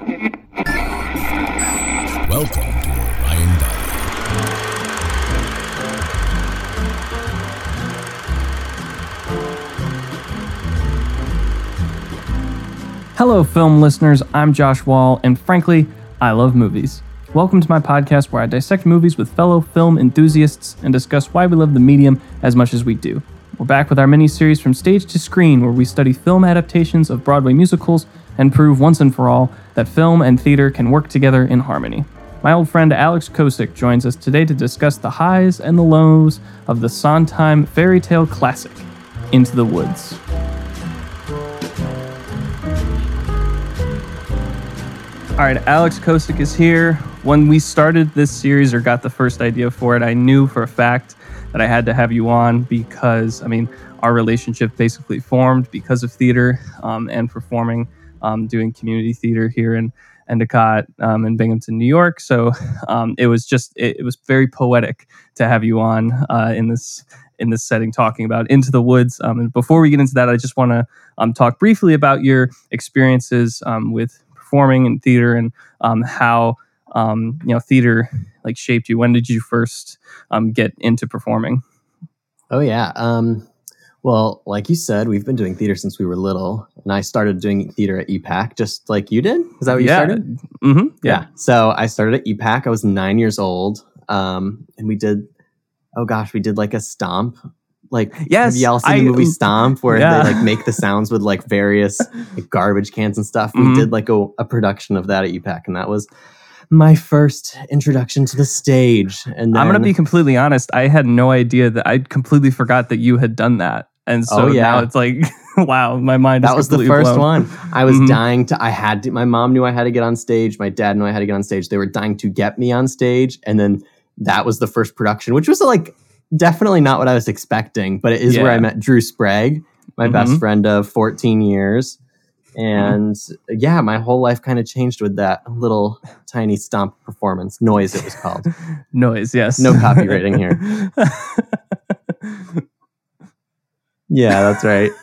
Welcome to Orion Valley. Hello, film listeners. I'm Josh Wall, and frankly, I love movies. Welcome to my podcast where I dissect movies with fellow film enthusiasts and discuss why we love the medium as much as we do. We're back with our mini series from stage to screen, where we study film adaptations of Broadway musicals and prove once and for all that film and theater can work together in harmony. My old friend Alex Kosick joins us today to discuss the highs and the lows of the Sondheim fairy tale classic, Into the Woods. All right, Alex Kosick is here. When we started this series or got the first idea for it, I knew for a fact that I had to have you on because, I mean, our relationship basically formed because of theater um, and performing, um, doing community theater here in Endicott um, in Binghamton, New York. So um, it was just, it, it was very poetic to have you on uh, in this in this setting talking about Into the Woods. Um, and before we get into that, I just want to um, talk briefly about your experiences um, with performing in theater and um, how you know theater like shaped you. When did you first get into performing? Oh yeah. Um, well, like you said, we've been doing theater since we were little, and I started doing theater at EPAC, just like you did. Is that what you yeah. started? Mm-hmm. Yeah. So I started at EPAC. I was nine years old, um, and we did. Oh gosh, we did like a stomp. Like Yes, have y'all seen I- the movie Stomp, where Yeah. they like make the sounds with like various like, garbage cans and stuff. Mhm. We did like a, a production of that at EPAC, and that was my first introduction to the stage. And I'm gonna be completely honest. I had no idea that I completely forgot that you had done that, and so Oh, yeah. now it's like, wow, my mind. is that was the first blown. one. I was Mhm. dying to. I had to. My mom knew I had to get on stage. My dad knew I had to get on stage. They were dying to get me on stage, and then that was the first production, which was like definitely not what I was expecting. But it is where I met Drew Sprague, my best Mhm. friend of 14 years, and yeah, my whole life kind of changed with that little tiny stomp performance. Noise, it was called. Noise, yes. No copywriting here. Yeah, that's right.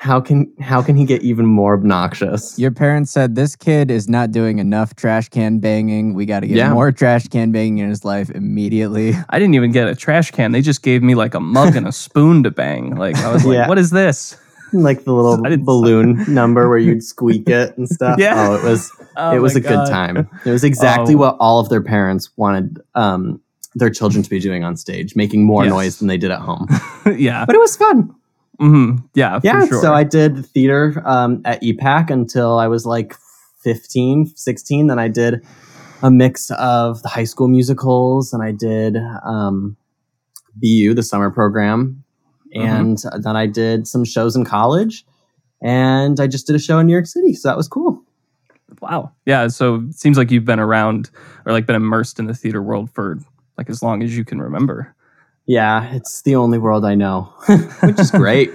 How can how can he get even more obnoxious? Your parents said this kid is not doing enough trash can banging. We got to get Yeah. more trash can banging in his life immediately. I didn't even get a trash can. They just gave me like a mug and a spoon to bang. Like I was like, Yeah. what is this? like the little I didn't- balloon number where you'd squeak it and stuff. Yeah. Oh, it was Oh it was my a good time. It was exactly Oh. what all of their parents wanted um, their children to be doing on stage, making more Yes. noise than they did at home. yeah. But it was fun. hmm Yeah. yeah. Sure. So I did theater um, at EPAC until I was like 15, 16. Then I did a mix of the high school musicals and I did um, BU, the summer program. Mm-hmm. And then I did some shows in college and I just did a show in New York City. So that was cool. Wow. Yeah. So it seems like you've been around or like been immersed in the theater world for like as long as you can remember. Yeah, it's the only world I know, which is great.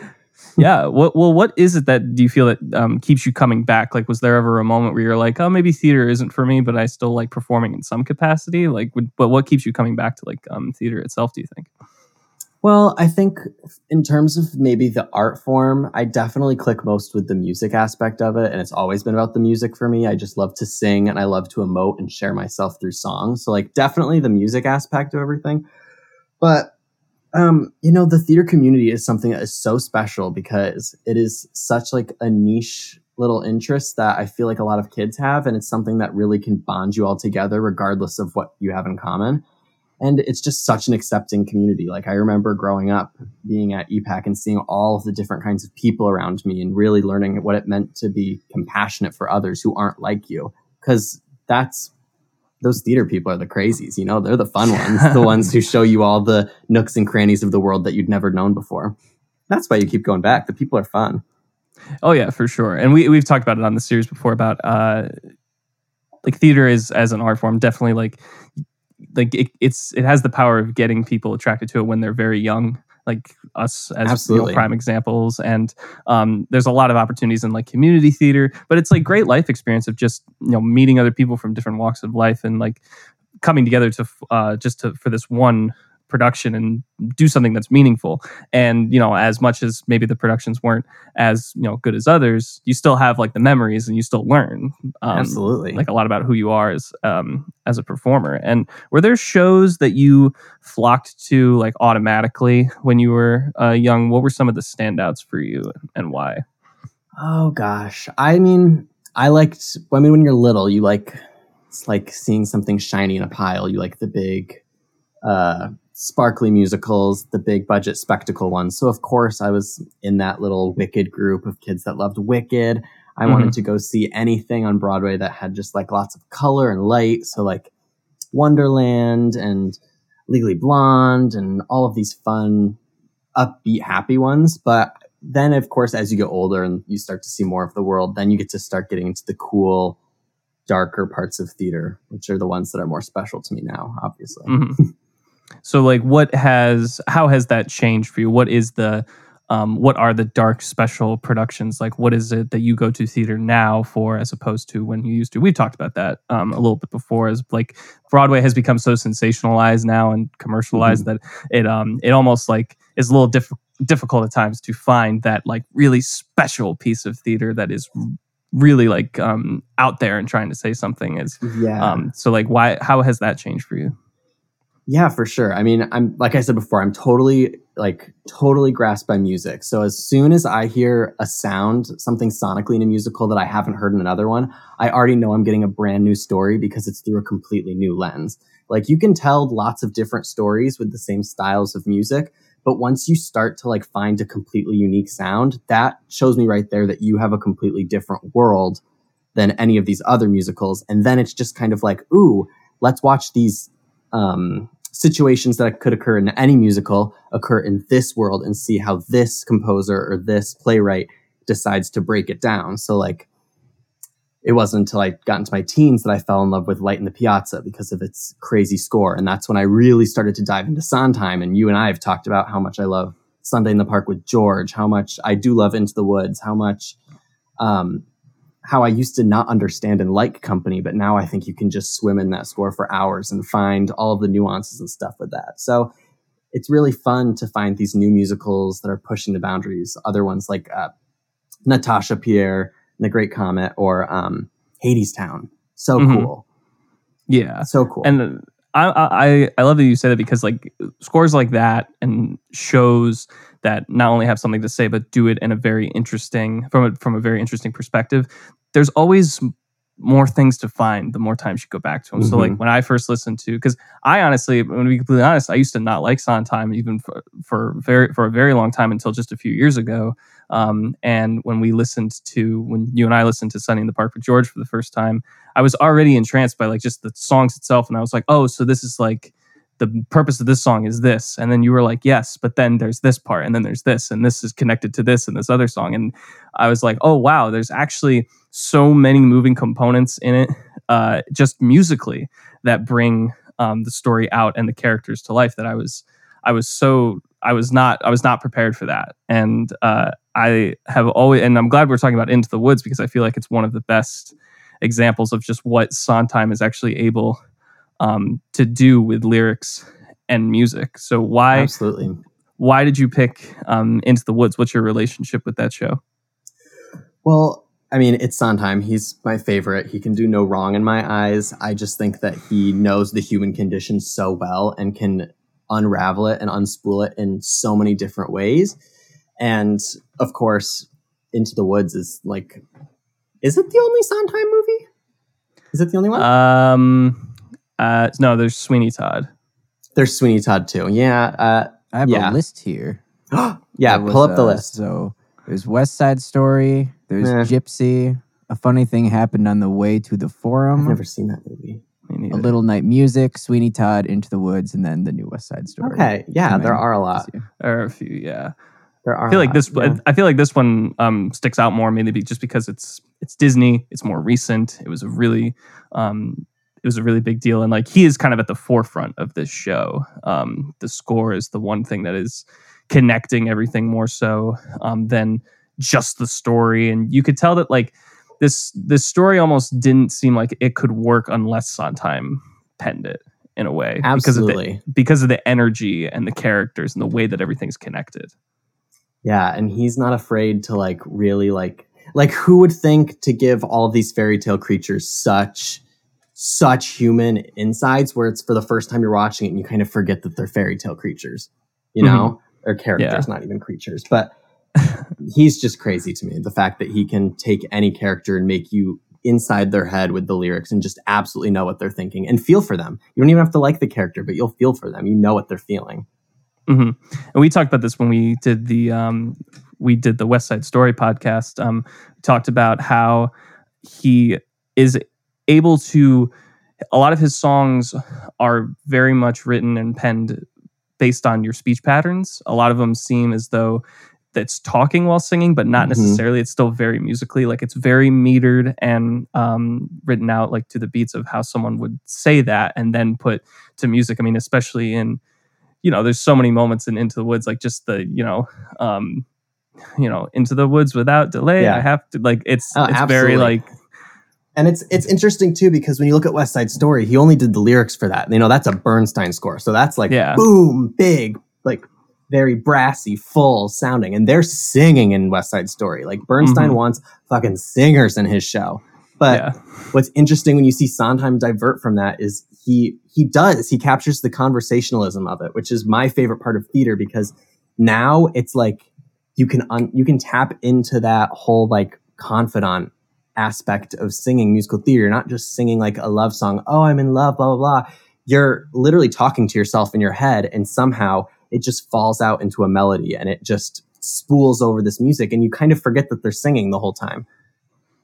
yeah. What, well, what is it that do you feel that um, keeps you coming back? Like, was there ever a moment where you're like, oh, maybe theater isn't for me, but I still like performing in some capacity? Like, would, but what keeps you coming back to like um, theater itself? Do you think? Well, I think in terms of maybe the art form, I definitely click most with the music aspect of it. And it's always been about the music for me. I just love to sing and I love to emote and share myself through songs. So, like, definitely the music aspect of everything. But, um, you know, the theater community is something that is so special because it is such like a niche little interest that I feel like a lot of kids have. And it's something that really can bond you all together, regardless of what you have in common and it's just such an accepting community. Like I remember growing up being at EPAC and seeing all of the different kinds of people around me and really learning what it meant to be compassionate for others who aren't like you. Cause that's those theater people are the crazies, you know, they're the fun ones, the ones who show you all the nooks and crannies of the world that you'd never known before. That's why you keep going back. The people are fun. Oh yeah, for sure. And we we've talked about it on the series before about uh like theater is as an art form definitely like like it, it's it has the power of getting people attracted to it when they're very young like us as know, prime examples. And um, there's a lot of opportunities in like community theater but it's like great life experience of just you know meeting other people from different walks of life and like coming together to uh, just to for this one production and do something that's meaningful. And you know, as much as maybe the productions weren't as you know good as others, you still have like the memories and you still learn. Um, Absolutely. like a lot about who you are as um, as a performer. And were there shows that you flocked to like automatically when you were uh, young? What were some of the standouts for you and why? Oh gosh. I mean, I liked I mean when you're little, you like it's like seeing something shiny in a pile. You like the big uh sparkly musicals, the big budget spectacle ones. So of course I was in that little Wicked group of kids that loved Wicked. I wanted to go see anything on Broadway that had just like lots of color and light. So like Wonderland and Legally Blonde and all of these fun, upbeat, happy ones. But then, of course, as you get older and you start to see more of the world, then you get to start getting into the cool, darker parts of theater, which are the ones that are more special to me now, obviously. Mhm. so like what has how has that changed for you? What is the um, what are the dark special productions like? What is it that you go to theater now for, as opposed to when you used to? We've talked about that um, a little bit before. As like Broadway has become so sensationalized now and commercialized that it um it almost like is a little diff- difficult at times to find that like really special piece of theater that is really like um out there and trying to say something. Is Yeah. um so like why how has that changed for you? Yeah, for sure. I mean, I'm like I said before, I'm totally like totally grasped by music. So as soon as I hear a sound, something sonically in a musical that I haven't heard in another one, I already know I'm getting a brand new story because it's through a completely new lens. Like you can tell lots of different stories with the same styles of music, but once you start to like find a completely unique sound, that shows me right there that you have a completely different world than any of these other musicals. And then it's just kind of like, ooh, let's watch these um, situations that could occur in any musical occur in this world and see how this composer or this playwright decides to break it down. So, like, it wasn't until I got into my teens that I fell in love with Light in the Piazza because of its crazy score. And that's when I really started to dive into Sondheim. And you and I have talked about how much I love Sunday in the Park with George, how much I do love Into the Woods, how much um, how I used to not understand and like company, but now I think you can just swim in that score for hours and find all of the nuances and stuff with that. So it's really fun to find these new musicals that are pushing the boundaries. Other ones like uh, Natasha Pierre and The Great Comet or um, Hadestown. So Mhm. cool. Yeah. So cool. and I, I I love that you said it because like scores like that and shows that not only have something to say but do it in a very interesting from a from a very interesting perspective. There's always more things to find the more times you go back to them. So like mm-hmm. when I first listened to because I honestly, I'm gonna be completely honest, I used to not like Sondheim even for, for very for a very long time until just a few years ago. Um, and when we listened to when you and I listened to Sunday in the Park with George for the first time, I was already entranced by like just the songs itself, and I was like, oh, so this is like the purpose of this song is this, and then you were like, yes, but then there's this part, and then there's this, and this is connected to this and this other song, and I was like, oh wow, there's actually so many moving components in it, uh, just musically that bring um, the story out and the characters to life that I was I was so I was not I was not prepared for that, and uh, I have always and I'm glad we're talking about Into the Woods because I feel like it's one of the best examples of just what Sondheim is actually able um, to do with lyrics and music. So why Absolutely. why did you pick um, Into the Woods? What's your relationship with that show? Well, I mean, it's Sondheim. He's my favorite. He can do no wrong in my eyes. I just think that he knows the human condition so well and can unravel it and unspool it in so many different ways. And of course, Into the Woods is like, is it the only Sondheim movie? Is it the only one? Um, uh, no, there's Sweeney Todd. There's Sweeney Todd too. Yeah. Uh, I have Yeah. a list here. yeah. Was, Pull up the uh, list. So there's West Side Story. There's Nah. Gypsy. A funny thing happened on the way to the I've forum. never seen that movie. A. Little Night Music, Sweeney Todd, Into the Woods, and then the new West Side Story. Okay. Yeah, there are a lot. this. There are a few, yeah. There are. I feel like this. yeah. I feel like this one um, sticks out more, mainly just because it's it's Disney. It's more recent. It was a really, um, it was a really big deal, and like he is kind of at the forefront of this show. Um, the score is the one thing that is connecting everything more so um, than just the story, and you could tell that like this this story almost didn't seem like it could work unless Sondheim penned it. in a way Absolutely. because of the because of the energy and the characters and the way that everything's connected. Yeah, and he's not afraid to like really like like who would think to give all of these fairy tale creatures such such human insides where it's for the first time you're watching it and you kind of forget that they're fairy tale creatures, you mm-hmm. know, or characters, not even creatures. But he's just crazy to me. The fact that he can take any character and make you inside their head with the lyrics and just absolutely know what they're thinking and feel for them. You don't even have to like the character, but you'll feel for them. You know what they're feeling. Hmm And we talked about this when we did the um, we did the West Side Story podcast. Um, talked about how he is able to. A lot of his songs are very much written and penned based on your speech patterns. A lot of them seem as though that's talking while singing, but not Mhm. necessarily. It's still very musically, like it's very metered and um, written out like to the beats of how someone would say that, and then put to music. I mean, especially in you know, there's so many moments in Into the Woods, like just the you know, um, you know, Into the Woods without delay. Yeah. I have to like it's Oh, it's very like And it's it's interesting too because when you look at West Side Story, he only did the lyrics for that. You know, that's a Bernstein score. So that's like Yeah. boom, big, like very brassy, full sounding. And they're singing in West Side Story. Like Bernstein Mhm. wants fucking singers in his show. But yeah, what's interesting when you see Sondheim divert from that is he he does he captures the conversationalism of it, which is my favorite part of theater because now it's like you can un, you can tap into that whole like confidant aspect of singing musical theater. You're not just singing like a love song. Oh, I'm in love, blah blah blah. You're literally talking to yourself in your head, and somehow it just falls out into a melody, and it just spools over this music, and you kind of forget that they're singing the whole time.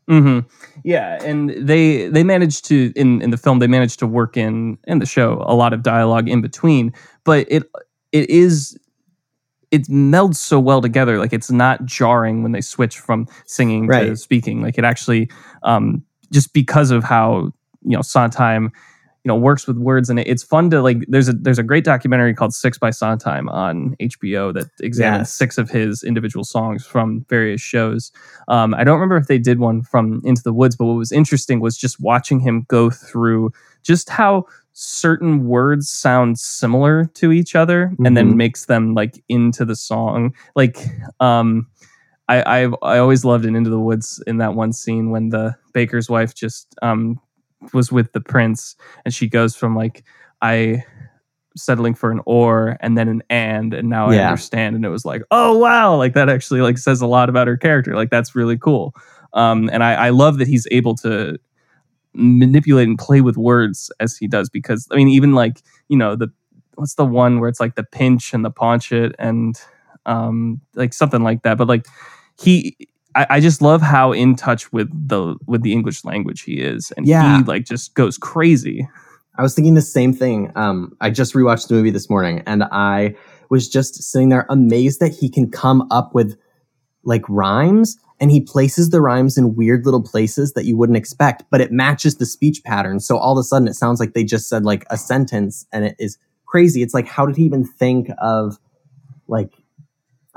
Hmm Yeah, and they they managed to in in the film they managed to work in in the show a lot of dialogue in between, but it it is it melds so well together. Like it's not jarring when they switch from singing to speaking. Like it actually um just because of how you know Sondheim you know works with words and it, it's fun to like there's a there's a great documentary called Six by Sondheim on HBO that examines Yes. six of his individual songs from various shows. Um, I don't remember if they did one from Into the Woods, but what was interesting was just watching him go through just how certain words sound similar to each other and then Mhm. makes them like into the song. Like, um, I, I've I always loved in Into the Woods in that one scene when the baker's wife just um was with the prince and she goes from like I settling for an or and then an and and now I understand and it was like oh wow. Like that actually like says a lot about her character. Like that's really cool. Um and I, I love that he's able to manipulate and play with words as he does because I mean even like you know the what's the one where it's like the pinch and the paunch it and um like something like that. But like he I, I just love how in touch with the with the English language he is and Yeah. he like just goes crazy I was thinking the same thing. Um, I just rewatched the movie this morning, and I was just sitting there amazed that he can come up with like rhymes, and he places the rhymes in weird little places that you wouldn't expect, but it matches the speech pattern. So all of a sudden, it sounds like they just said like a sentence, and it is crazy. It's like, how did he even think of like?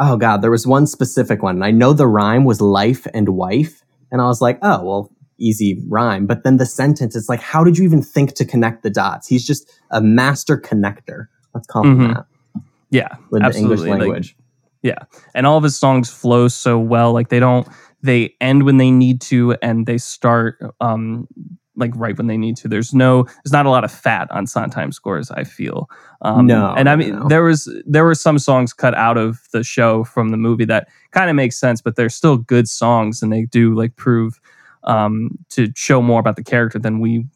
Oh God, there was one specific one, and I know the rhyme was life and wife, and I was like, oh well, easy rhyme. But then the sentence, it's like, how did you even think to connect the dots? He's just a master connector. Let's call him Mhm. that yeah with absolutely. the English Like, language. and all of his songs flow so well like they don't they end when they need to and they start um like right when they need to there's no there's not a lot of fat on Sondheim scores i feel um No, and i mean no. there was there were some songs cut out of the show from the movie that kind of makes sense but they're still good songs and they do like prove um to show more about the character than we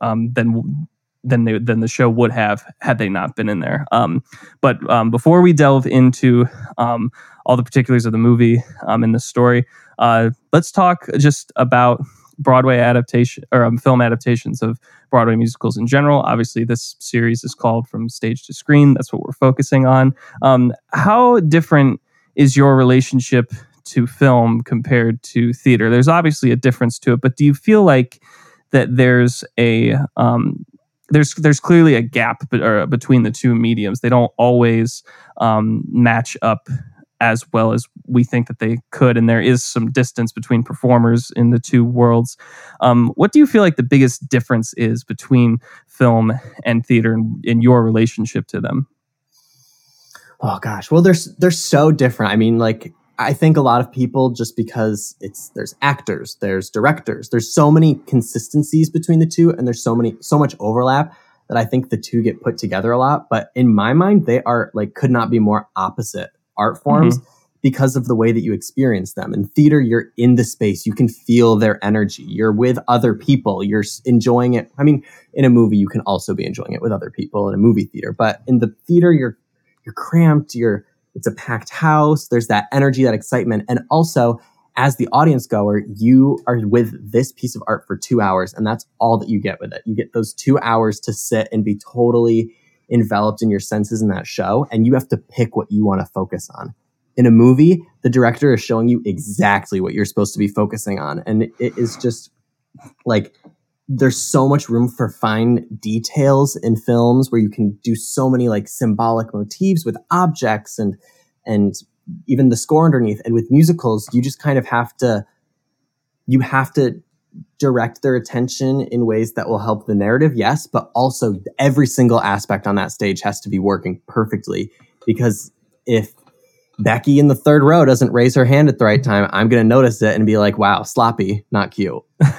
um than than they than the show would have had they not been in there um but um before we delve into um all the particulars of the movie um, and the story. Uh, let's talk just about Broadway adaptation or um, film adaptations of Broadway musicals in general. Obviously, this series is called From Stage to Screen. That's what we're focusing on. Um, how different is your relationship to film compared to theater? There's obviously a difference to it, but do you feel like that there's a um, there's there's clearly a gap be, between the two mediums. They don't always um, match up as well as we think that they could. And there is some distance between performers in the two worlds. Um, what do you feel like the biggest difference is between film and theater in, in your relationship to them? Oh gosh, well, they're they're so different. I mean, like I think a lot of people just because it's there's actors, there's directors, there's so many consistencies between the two, and there's so many so much overlap that I think the two get put together a lot. But in my mind, they are like could not be more opposite art forms mm-hmm. because of the way that you experience them. In theater, you're in the space, you can feel their energy. You're with other people, you're enjoying it. I mean, in a movie, you can also be enjoying it with other people in a movie theater, but in the theater, you're you're cramped, you're it's a packed house, there's that energy, that excitement. And also, as the audience goer, you are with this piece of art for two hours, and that's all that you get with it. You get those two hours to sit and be totally enveloped in your senses in that show, and you have to pick what you want to focus on. In a movie, the director is showing you exactly what you're supposed to be focusing on, and it is just like there's so much room for fine details in films where you can do so many like symbolic motifs with objects and and even the score underneath and with musicals you just kind of have to you have to direct their attention in ways that will help the narrative yes but also every single aspect on that stage has to be working perfectly because if Becky in the third row doesn't raise her hand at the right time i'm going to notice it and be like wow sloppy not cute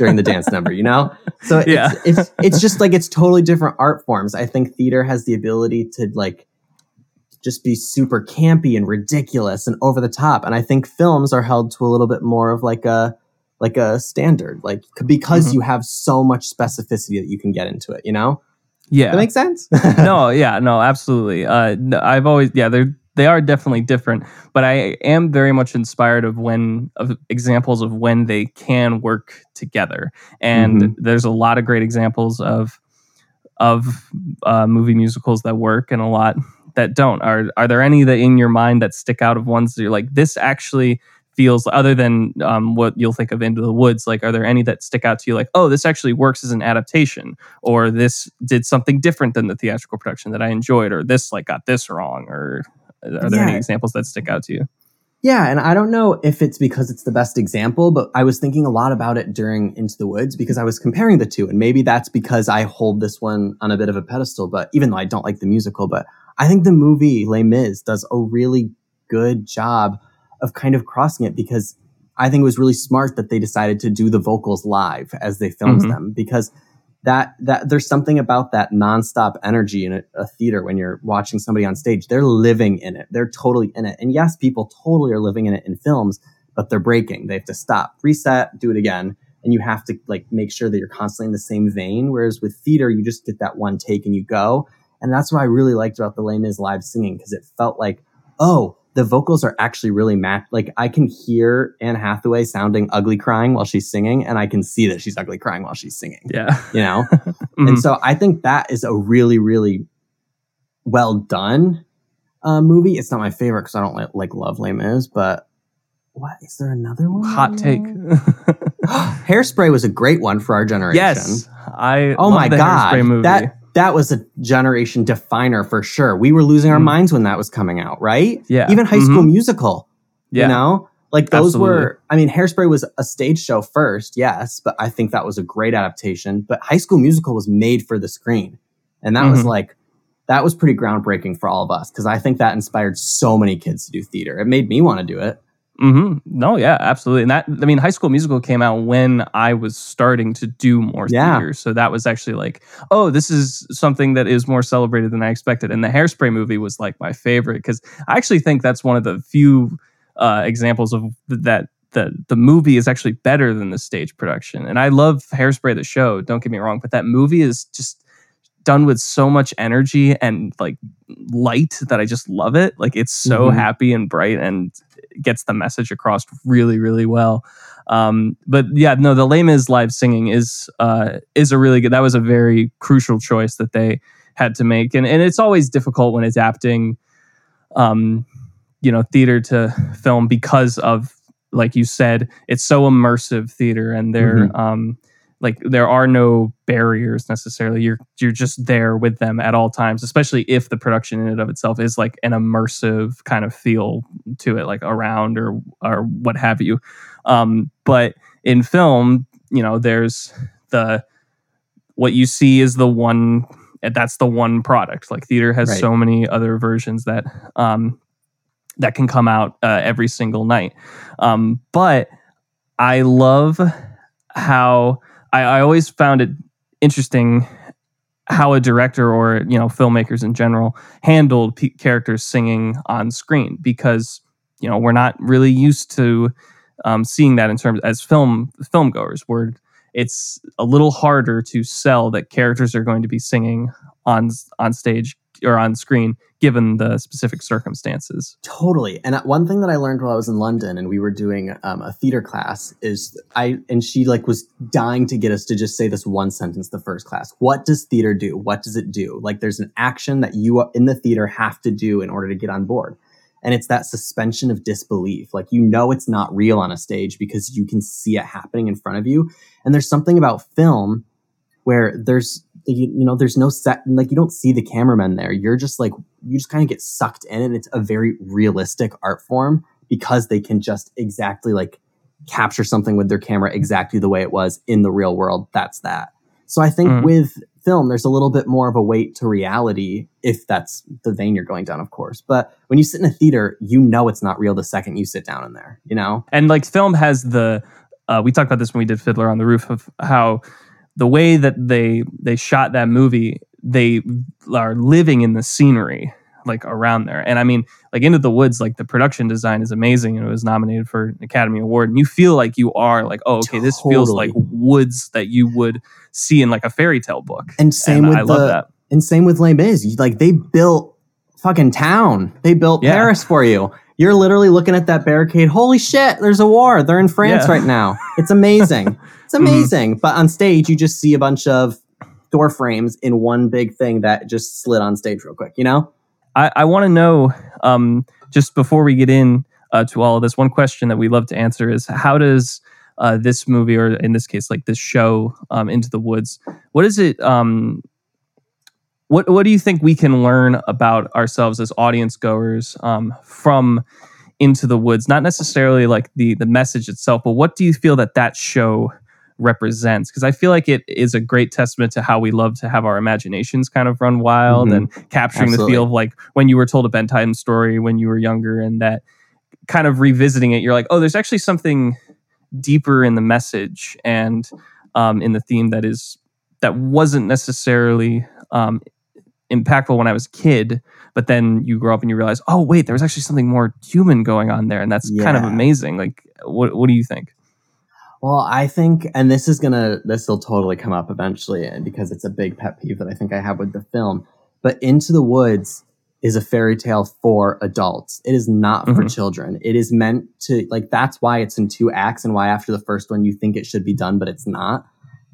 during the dance number, you know? So yeah. it's, it's, it's just like it's totally different art forms. I think theater has the ability to like just be super campy and ridiculous and over the top. And I think films are held to a little bit more of like a like a standard, like because mm-hmm. you have so much specificity that you can get into it, you know? Yeah. That makes sense? no, yeah, no, absolutely. Uh, I've always, yeah, they're, they are definitely different, but I am very much inspired of when of examples of when they can work together. And mm-hmm. there's a lot of great examples of of uh, movie musicals that work and a lot that don't. Are are there any that in your mind that stick out of ones that you're like this actually feels other than um, what you'll think of into the woods like are there any that stick out to you like oh this actually works as an adaptation or this did something different than the theatrical production that i enjoyed or this like got this wrong or are there yeah. any examples that stick out to you? Yeah, and I don't know if it's because it's the best example, but I was thinking a lot about it during Into the Woods because I was comparing the two, and maybe that's because I hold this one on a bit of a pedestal. But even though I don't like the musical, but I think the movie Les Mis does a really good job of kind of crossing it because I think it was really smart that they decided to do the vocals live as they filmed mm-hmm. them because that that there's something about that nonstop energy in a, a, theater when you're watching somebody on stage. They're living in it. They're totally in it. And yes, people totally are living in it in films, but they're breaking. They have to stop, reset, do it again. And you have to like make sure that you're constantly in the same vein. Whereas with theater, you just get that one take and you go. And that's what I really liked about the Les Mis live singing because it felt like, oh, the vocals are actually really match. Like I can hear Anne Hathaway sounding ugly crying while she's singing, and I can see that she's ugly crying while she's singing. Yeah, you know. mm-hmm. And so I think that is a really, really well done uh, movie. It's not my favorite because I don't like, like Love Les Mis, but what is there another one? Hot take. Hairspray was a great one for our generation. Yes, I. Oh my god, that that was a generation definer for sure. We were losing our mm. minds when that was coming out, right? Yeah. Even High School mm-hmm. Musical. Yeah. You know? Like those Absolutely. were I mean Hairspray was a stage show first, yes, but I think that was a great adaptation, but High School Musical was made for the screen. And that mm-hmm. was like that was pretty groundbreaking for all of us because I think that inspired so many kids to do theater. It made me want to do it. Mm-hmm. No, yeah, absolutely. And that, I mean, High School Musical came out when I was starting to do more yeah. theater. So that was actually like, oh, this is something that is more celebrated than I expected. And the Hairspray movie was like my favorite because I actually think that's one of the few uh, examples of that the the movie is actually better than the stage production. And I love Hairspray the show, don't get me wrong, but that movie is just done with so much energy and like light that I just love it. Like it's so mm-hmm. happy and bright and gets the message across really, really well. Um, but yeah, no, the Les Mis live singing is uh, is a really good. That was a very crucial choice that they had to make, and and it's always difficult when adapting, um, you know, theater to film because of like you said, it's so immersive theater, and they're mm-hmm. um, like there are no barriers necessarily. You're you're just there with them at all times especially if the production in and of itself is like an immersive kind of feel to it like around or or what have you. Um but in film you know there's the what you see is the one that's the one product. Like theater has Right. so many other versions that um that can come out uh, every single night. Um but i love how I, I always found it interesting how a director or you know filmmakers in general handled pe characters singing on screen because you know we're not really used to um, seeing that in terms as film film goers where it's a little harder to sell that characters are going to be singing on on stage or on screen given the specific circumstances Totally. And uh, one thing that I learned while I was in London and we were doing um, a theater class is I, and she like was dying to get us to just say this one sentence the first class. What does theater do? What does it do? Like there's an action that you in the theater have to do in order to get on board. And it's that suspension of disbelief. Like you know it's not real on a stage because you can see it happening in front of you. And there's something about film where there's you, you know there's no set like you don't see the cameraman there. You're just like you just kind of get sucked in and it's a very realistic art form because they can just exactly like capture something with their camera exactly the way it was in the real world. That's that. So i think Mhm. with film there's a little bit more of a weight to reality if that's the vein you're going down of course. But when you sit in a theater you know it's not real the second you sit down in there you know? And like film has the uh, we talked about this when we did fiddler on the roof of how the way that they they shot that movie they are living in the scenery like around there and i mean like into the woods like the production design is amazing and it was nominated for an academy award and you feel like you are like oh okay this feels like woods that you would see in like a fairy tale book and same and with i the, love that And same with Les Mis. Like they built fucking town. They built Yeah. Paris for you. You're literally looking at that barricade. Holy shit, there's a war. They're in France Yeah. right now. It's amazing. it's amazing. But on stage, you just see a bunch of door frames in one big thing that just slid on stage real quick, you know? I, I want to know, um, just before we get in uh, to all of this, one question that we love to answer is how does uh, this movie, or in this case, like this show, um, Into the Woods, what is it? Um, what What do you think we can learn about ourselves as audience goers um, from Into the Woods? Not necessarily like the the message itself, but what do you feel that that show represents because i feel like it is a great testament to how we love to have our imaginations kind of run wild Mhm. and capturing Absolutely. the feel of like when you were told a bedtime story when you were younger and that kind of revisiting it you're like oh there's actually something deeper in the message and um, in the theme that is that wasn't necessarily um, impactful when i was a kid but then you grow up and you realize oh wait there was actually something more human going on there and that's kind of amazing like what, what do you think Well, I think, and this is gonna, this will totally come up eventually uh, because it's a big pet peeve that I think I have with the film. But Into the Woods is a fairy tale for adults. It is not for Mhm. children. It is meant to, like, that's why it's in two acts and why after the first one you think it should be done, but it's not.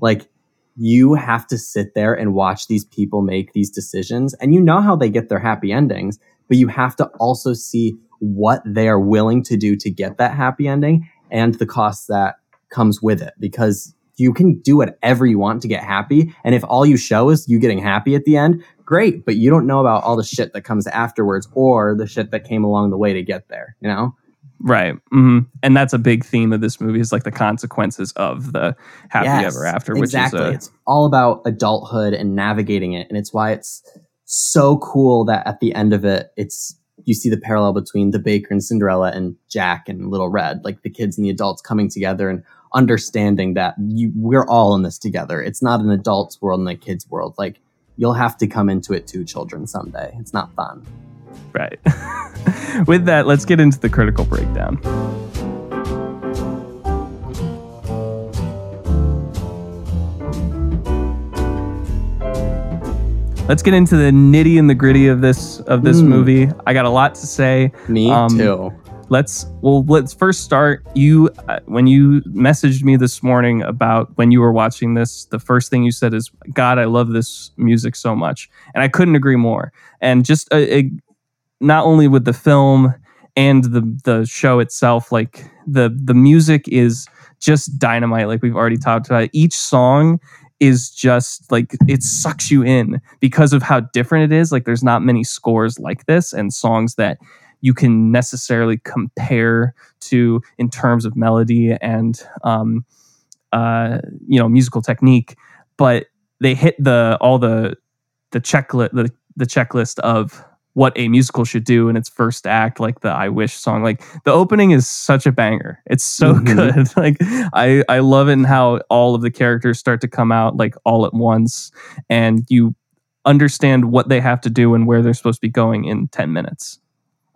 Like, you have to sit there and watch these people make these decisions, and you know how they get their happy endings, but you have to also see what they are willing to do to get that happy ending and the cost that comes with it because you can do whatever you want to get happy. And if all you show is you getting happy at the end, great. But you don't know about all the shit that comes afterwards or the shit that came along the way to get there, you know? Right. hmm And that's a big theme of this movie is like the consequences of the happy Yes, ever after, exactly. which is it's all about adulthood and navigating it. And it's why it's so cool that at the end of it, it's you see the parallel between the baker and Cinderella and Jack and Little Red, like the kids and the adults coming together and understanding that you, we're all in this together. It's not an adult's world and a kid's world. Like you'll have to come into it too, children, someday. It's not fun. A right. With that, let's get into the critical breakdown. Let's get into the nitty and the gritty of this of this Mm. movie. I got a lot to say. Me Um, too. let's well let's first start you uh, when you messaged me this morning about when you were watching this the first thing you said is god i love this music so much and i couldn't agree more and just uh, it, not only with the film and the the show itself like the the music is just dynamite. Like we've already talked about. Each song is just like it sucks you in because of how different it is. Like there's not many scores like this and songs that you can necessarily compare to in terms of melody and um, uh, you know musical technique, but they hit the all the the checklist the, the checklist of what a musical should do in its first act, like the I Wish song. Like the opening is such a banger. It's so Mhm. good. Like I I love it and how all of the characters start to come out like all at once and you understand what they have to do and where they're supposed to be going in 10 minutes.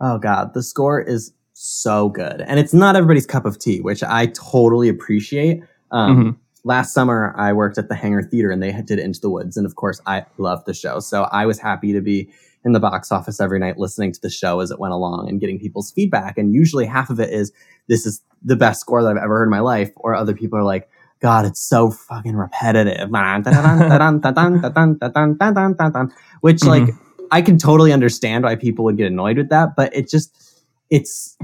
Oh god, the score is so good, and it's not everybody's cup of tea, which I totally appreciate. Um, Mhm. Last summer, I worked at the Hangar Theater, and they did Into the Woods, and of course, I loved the show. So I was happy to be in the box office every night, listening to the show as it went along, and getting people's feedback. And usually, half of it is this is the best score that I've ever heard in my life, or other people are like. God, it's so fucking repetitive. Which, like, I can totally understand why people would get annoyed with that, but it just it's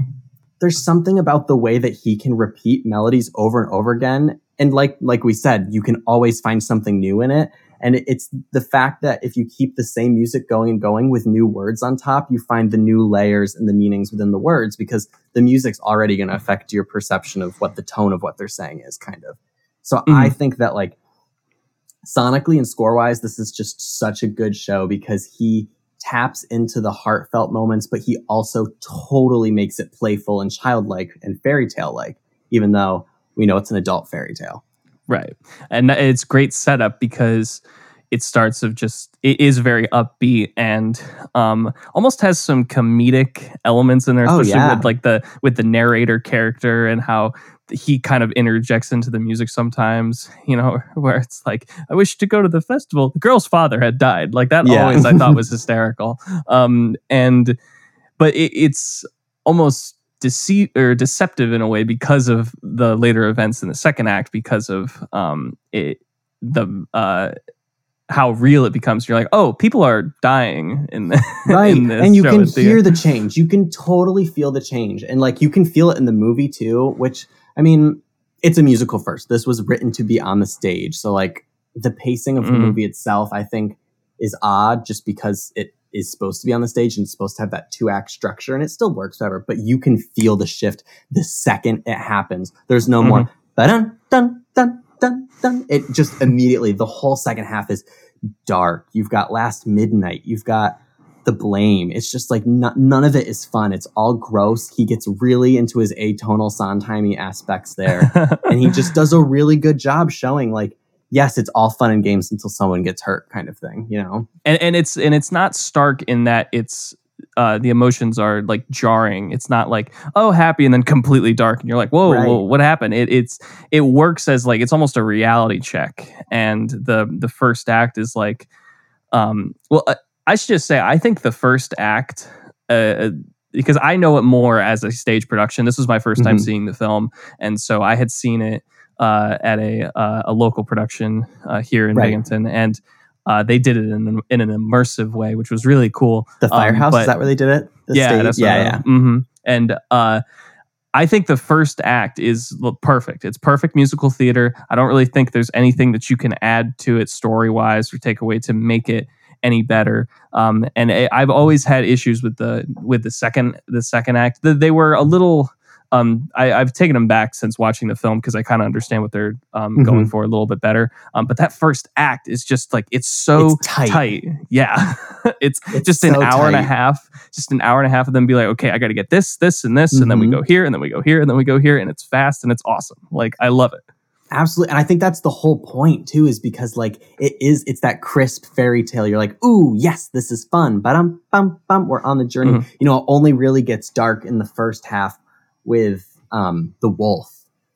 there's something about the way that he can repeat melodies over and over again. And like like we said, you can always find something new in it. And it's the fact that if you keep the same music going and going with new words on top, you find the new layers and the meanings within the words because the music's already going to affect your perception of what the tone of what they're saying is, kind of. So mm-hmm. I think that like sonically and score wise, this is just such a good show because he taps into the heartfelt moments, but he also totally makes it playful and childlike and fairy tale like, even though we know it's an adult fairy tale. Right. And it's great setup because it starts of just it is very upbeat and um almost has some comedic elements in there, Oh, yeah. with like the with the narrator character and how he kind of interjects into the music sometimes, you know, where it's like, I wish to go to the festival. The girl's father had died. Like that Yeah. always I thought was hysterical. Um and but it, it's almost deceit or deceptive in a way because of the later events in the second act because of um it the uh how real it becomes. You're like oh people are dying in, the, right. in this and you can hear the change. You can totally feel the change. And like you can feel it in the movie too which i mean it's a musical first. This was written to be on the stage. So like the pacing of the Mhm. movie itself i think is odd just because it is supposed to be on the stage and it's supposed to have that two act structure and it still works whatever but you can feel the shift the second it happens. There's no more mm-hmm. dun dun dun dun dun it just immediately the whole second half is dark. You've got last midnight. You've got the blame. It's just like no, none of it is fun. It's all gross. He gets really into his atonal sondheimy aspects there. And he just does a really good job showing like yes it's all fun and games until someone gets hurt kind of thing you know and, and it's and it's not stark in that it's uh, the emotions are like jarring. It's not like oh happy and then completely dark, and you're like whoa, Right. whoa what happened? It, it's it works as like it's almost a reality check, and the the first act is like, um, well uh, I should just say I think the first act. Uh, because I know it more as a stage production. This was my 1st time Mhm. seeing the film, and so I had seen it uh, at a uh, a local production uh, here in Right. Binghamton, and uh, they did it in, an- in an immersive way, which was really cool. the Um, firehouse but- is that where they did it the yeah, that's yeah yeah hmm And uh, I think the first act is perfect. It's perfect musical theater. I don't really think there's anything that you can add to it story wise or take away to make it any better. Um, and I- I've always had issues with the with the second the second act. The, they were a little. Um, I, I've taken them back since watching the film because I kind of understand what they're um, going Mhm. for a little bit better. Um, but that first act is just like it's so It's tight. tight. Yeah, it's, It's just an so hour and a half. Just an hour and a half of them be like, okay, I got to get this, this, and this, and then we Mhm. go here, and then we go here, and then we go here, and it's fast and it's awesome. Like I love it. Absolutely. And I think that's the whole point too, is because like it is, it's that crisp fairy tale. You're like, ooh, yes, this is fun. But um, bum, bum, we're on the journey. Mhm. You know, it only really gets dark in the first half with um the wolf.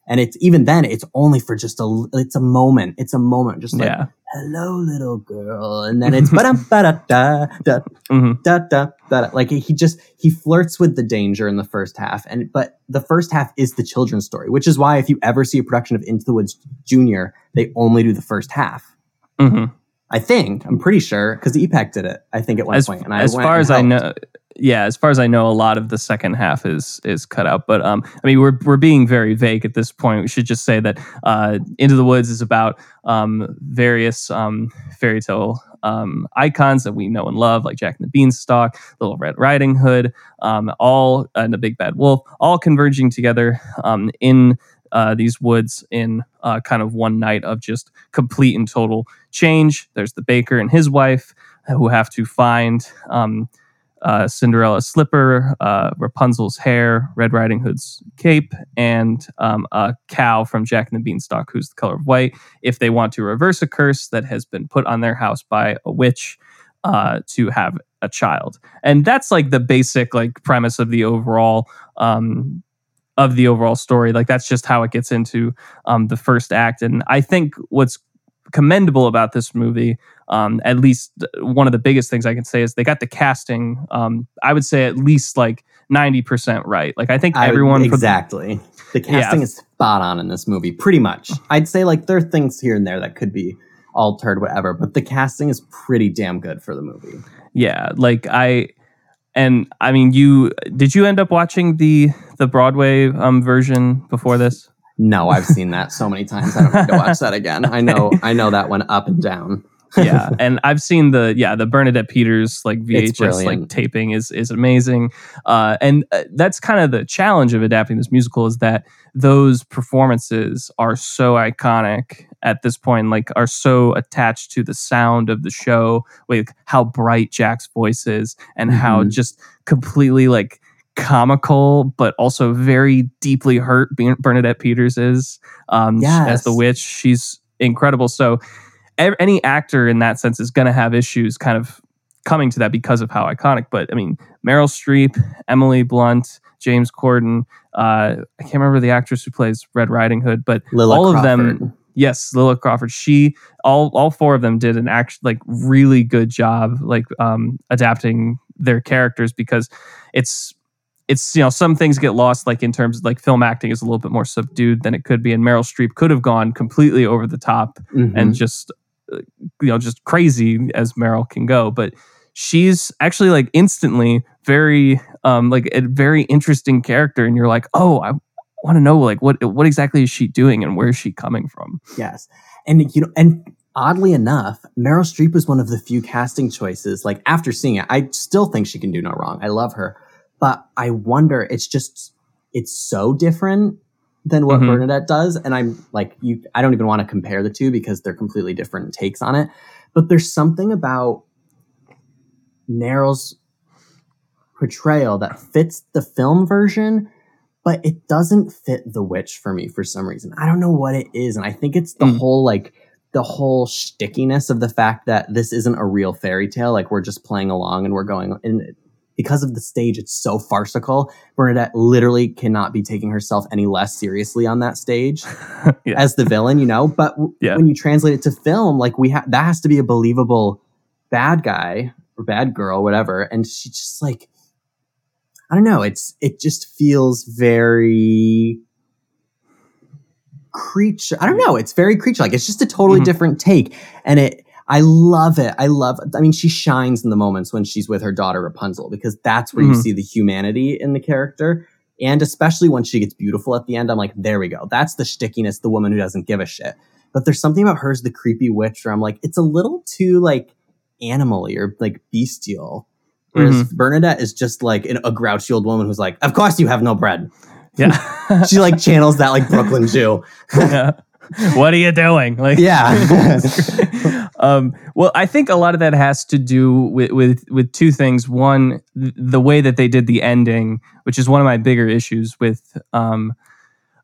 And it's even then, it's only for just a, it's a moment. It's a moment, just like, yeah. hello, little girl. And then it's, ba-da-da, da, hmm da, da, da, da. like he just he flirts with the danger in the first half and but the first half is the children's story which is why if you ever see a production of into the woods junior they only do the first half hmm i think i'm pretty sure because epac did it i think at one As, point and I as far as I know, yeah, as far as I know, a lot of the second half is is cut out. But um, I mean, we're we're being very vague at this point. We should just say that uh, Into the Woods is about um, various um, fairy tale um, icons that we know and love, like Jack and the Beanstalk, Little Red Riding Hood, um, all and the Big Bad Wolf, all converging together um, in uh, these woods in uh, kind of one night of just complete and total change. There's the baker and his wife who have to find um, uh, Cinderella's slipper, uh, Rapunzel's hair, Red Riding Hood's cape, and um, a cow from Jack and the Beanstalk, who's the color of white, if they want to reverse a curse that has been put on their house by a witch uh, to have a child. And that's like the basic like premise of the overall um, of the overall story. Like that's just how it gets into um, the first act. And I think what's commendable about this movie, um, at least one of the biggest things I can say is they got the casting. Um, I would say at least like ninety percent right. Like I think I everyone exactly. The casting Yeah. is spot on in this movie, pretty much. I'd say like there are things here and there that could be altered, whatever, but the casting is pretty damn good for the movie. yeah, like I. And I mean, you did you end up watching the the Broadway um, version before this? No, I've seen that so many times. I don't need to watch that again. I know, I know that one up and down. Yeah and i've seen the yeah the bernadette peters like vhs like taping is is amazing. Uh and uh, that's kind of the challenge of adapting this musical is that those performances are so iconic at this point like are so attached to the sound of the show with how bright jack's voice is and how Mhm. just completely like comical but also very deeply hurt Be- bernadette peters is um as the witch. She's incredible. So any actor in that sense is going to have issues kind of coming to that because of how iconic. But I mean, Meryl Streep, Emily Blunt, James Corden. Uh, I can't remember the actress who plays Red Riding Hood, but Lilla all of them. Yes, Lilla Crawford. She all all four of them did an act like really good job like um adapting their characters because it's it's you know some things get lost like in terms of like film acting is a little bit more subdued than it could be and Meryl Streep could have gone completely over the top Mhm. and just you know just crazy as Meryl can go but she's actually like instantly very um like a very interesting character and you're like oh I want to know like what what exactly is she doing and where is she coming from Yes. And you know, and oddly enough, Meryl Streep was one of the few casting choices. Like after seeing it, I still think she can do no wrong. I love her. But I wonder, it's just it's so different than what Mhm. Bernadette does. And I'm like, you I don't even want to compare the two because they're completely different takes on it. But there's something about Meryl's portrayal that fits the film version but it doesn't fit the witch for me for some reason. I don't know what it is, and I think it's the Mm. whole like the whole stickiness of the fact that this isn't a real fairy tale. Like we're just playing along and we're going and because of the stage, it's so farcical. Bernadette literally cannot be taking herself any less seriously on that stage Yeah. as the villain, you know. But w- Yeah. when you translate it to film, like we have that has to be a believable bad guy or bad girl, whatever. And she just like I don't know. It's it just feels very creature. I don't know. It's very creature like. It's just a totally Mhm. different take, and it. I love it. I love. I mean, she shines in the moments when she's with her daughter Rapunzel because that's where you Mhm. see the humanity in the character, and especially when she gets beautiful at the end. I'm like, there we go. That's the stickiness. The woman who doesn't give a shit. But there's something about her as the creepy witch where I'm like, it's a little too like animally or like bestial. Whereas Bernadette is just like an, a grouchy old woman who's like, "Of course you have no bread." yeah She like channels that like Brooklyn Jew. yeah. what are you doing like Yeah. um, well, I think a lot of that has to do with with, with two things. One, th- the way that they did the ending, which is one of my bigger issues with um,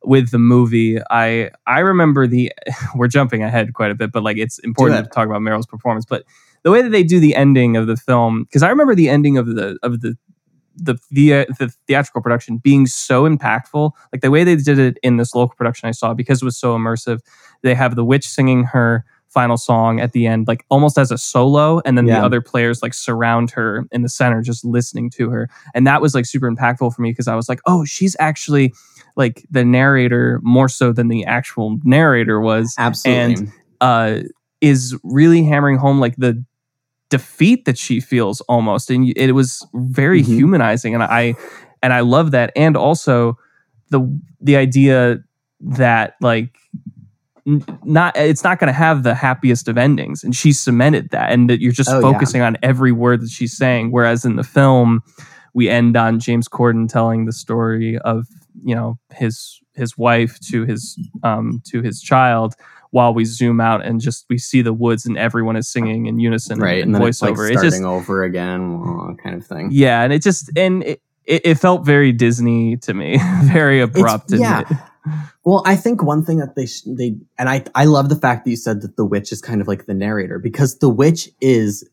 with the movie. I I remember the we're jumping ahead quite a bit, but like it's important to talk about Meryl's performance. But the way that they do the ending of the film, because I remember the ending of the of the the, the the theatrical production being so impactful like the way they did it in this local production i saw because it was so immersive they have the witch singing her final song at the end like almost as a solo and then Yeah. the other players like surround her in the center just listening to her and that was like super impactful for me because i was like oh she's actually like the narrator more so than the actual narrator was Absolutely. And- uh is really hammering home like the defeat that she feels almost and it was very Mhm. humanizing and i and i love that and also the the idea that like not it's not going to have the happiest of endings and she cemented that and that you're just Oh, yeah. focusing on every word that she's saying whereas in the film we end on James Corden telling the story of you know his his wife to his um to his child while we zoom out and just we see the woods and everyone is singing in unison right, and, and then it's like voiceover. starting it just over again, kind of thing. yeah, and it just and it, it, it felt very Disney to me, very abrupt. and yeah. it- Well, I think one thing that they sh- they and I I love the fact that you said that the witch is kind of like the narrator because the witch is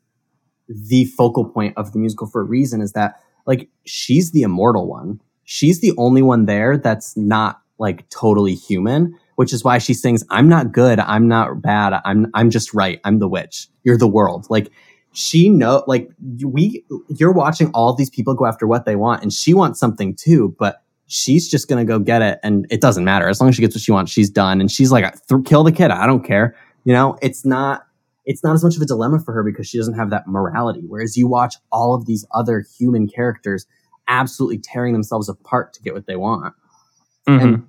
the focal point of the musical for a reason is that like she's the immortal one. She's the only one there that's not like totally human, which is why she sings I'm not good, I'm not bad, I'm I'm just right. I'm the witch. You're the world. Like she know like we you're watching all these people go after what they want and she wants something too, but she's just gonna go get it and it doesn't matter as long as she gets what she wants she's done and she's like "Th- kill the kid i don't care you know it's not it's not as much of a dilemma for her because she doesn't have that morality whereas you watch all of these other human characters absolutely tearing themselves apart to get what they want Mhm. and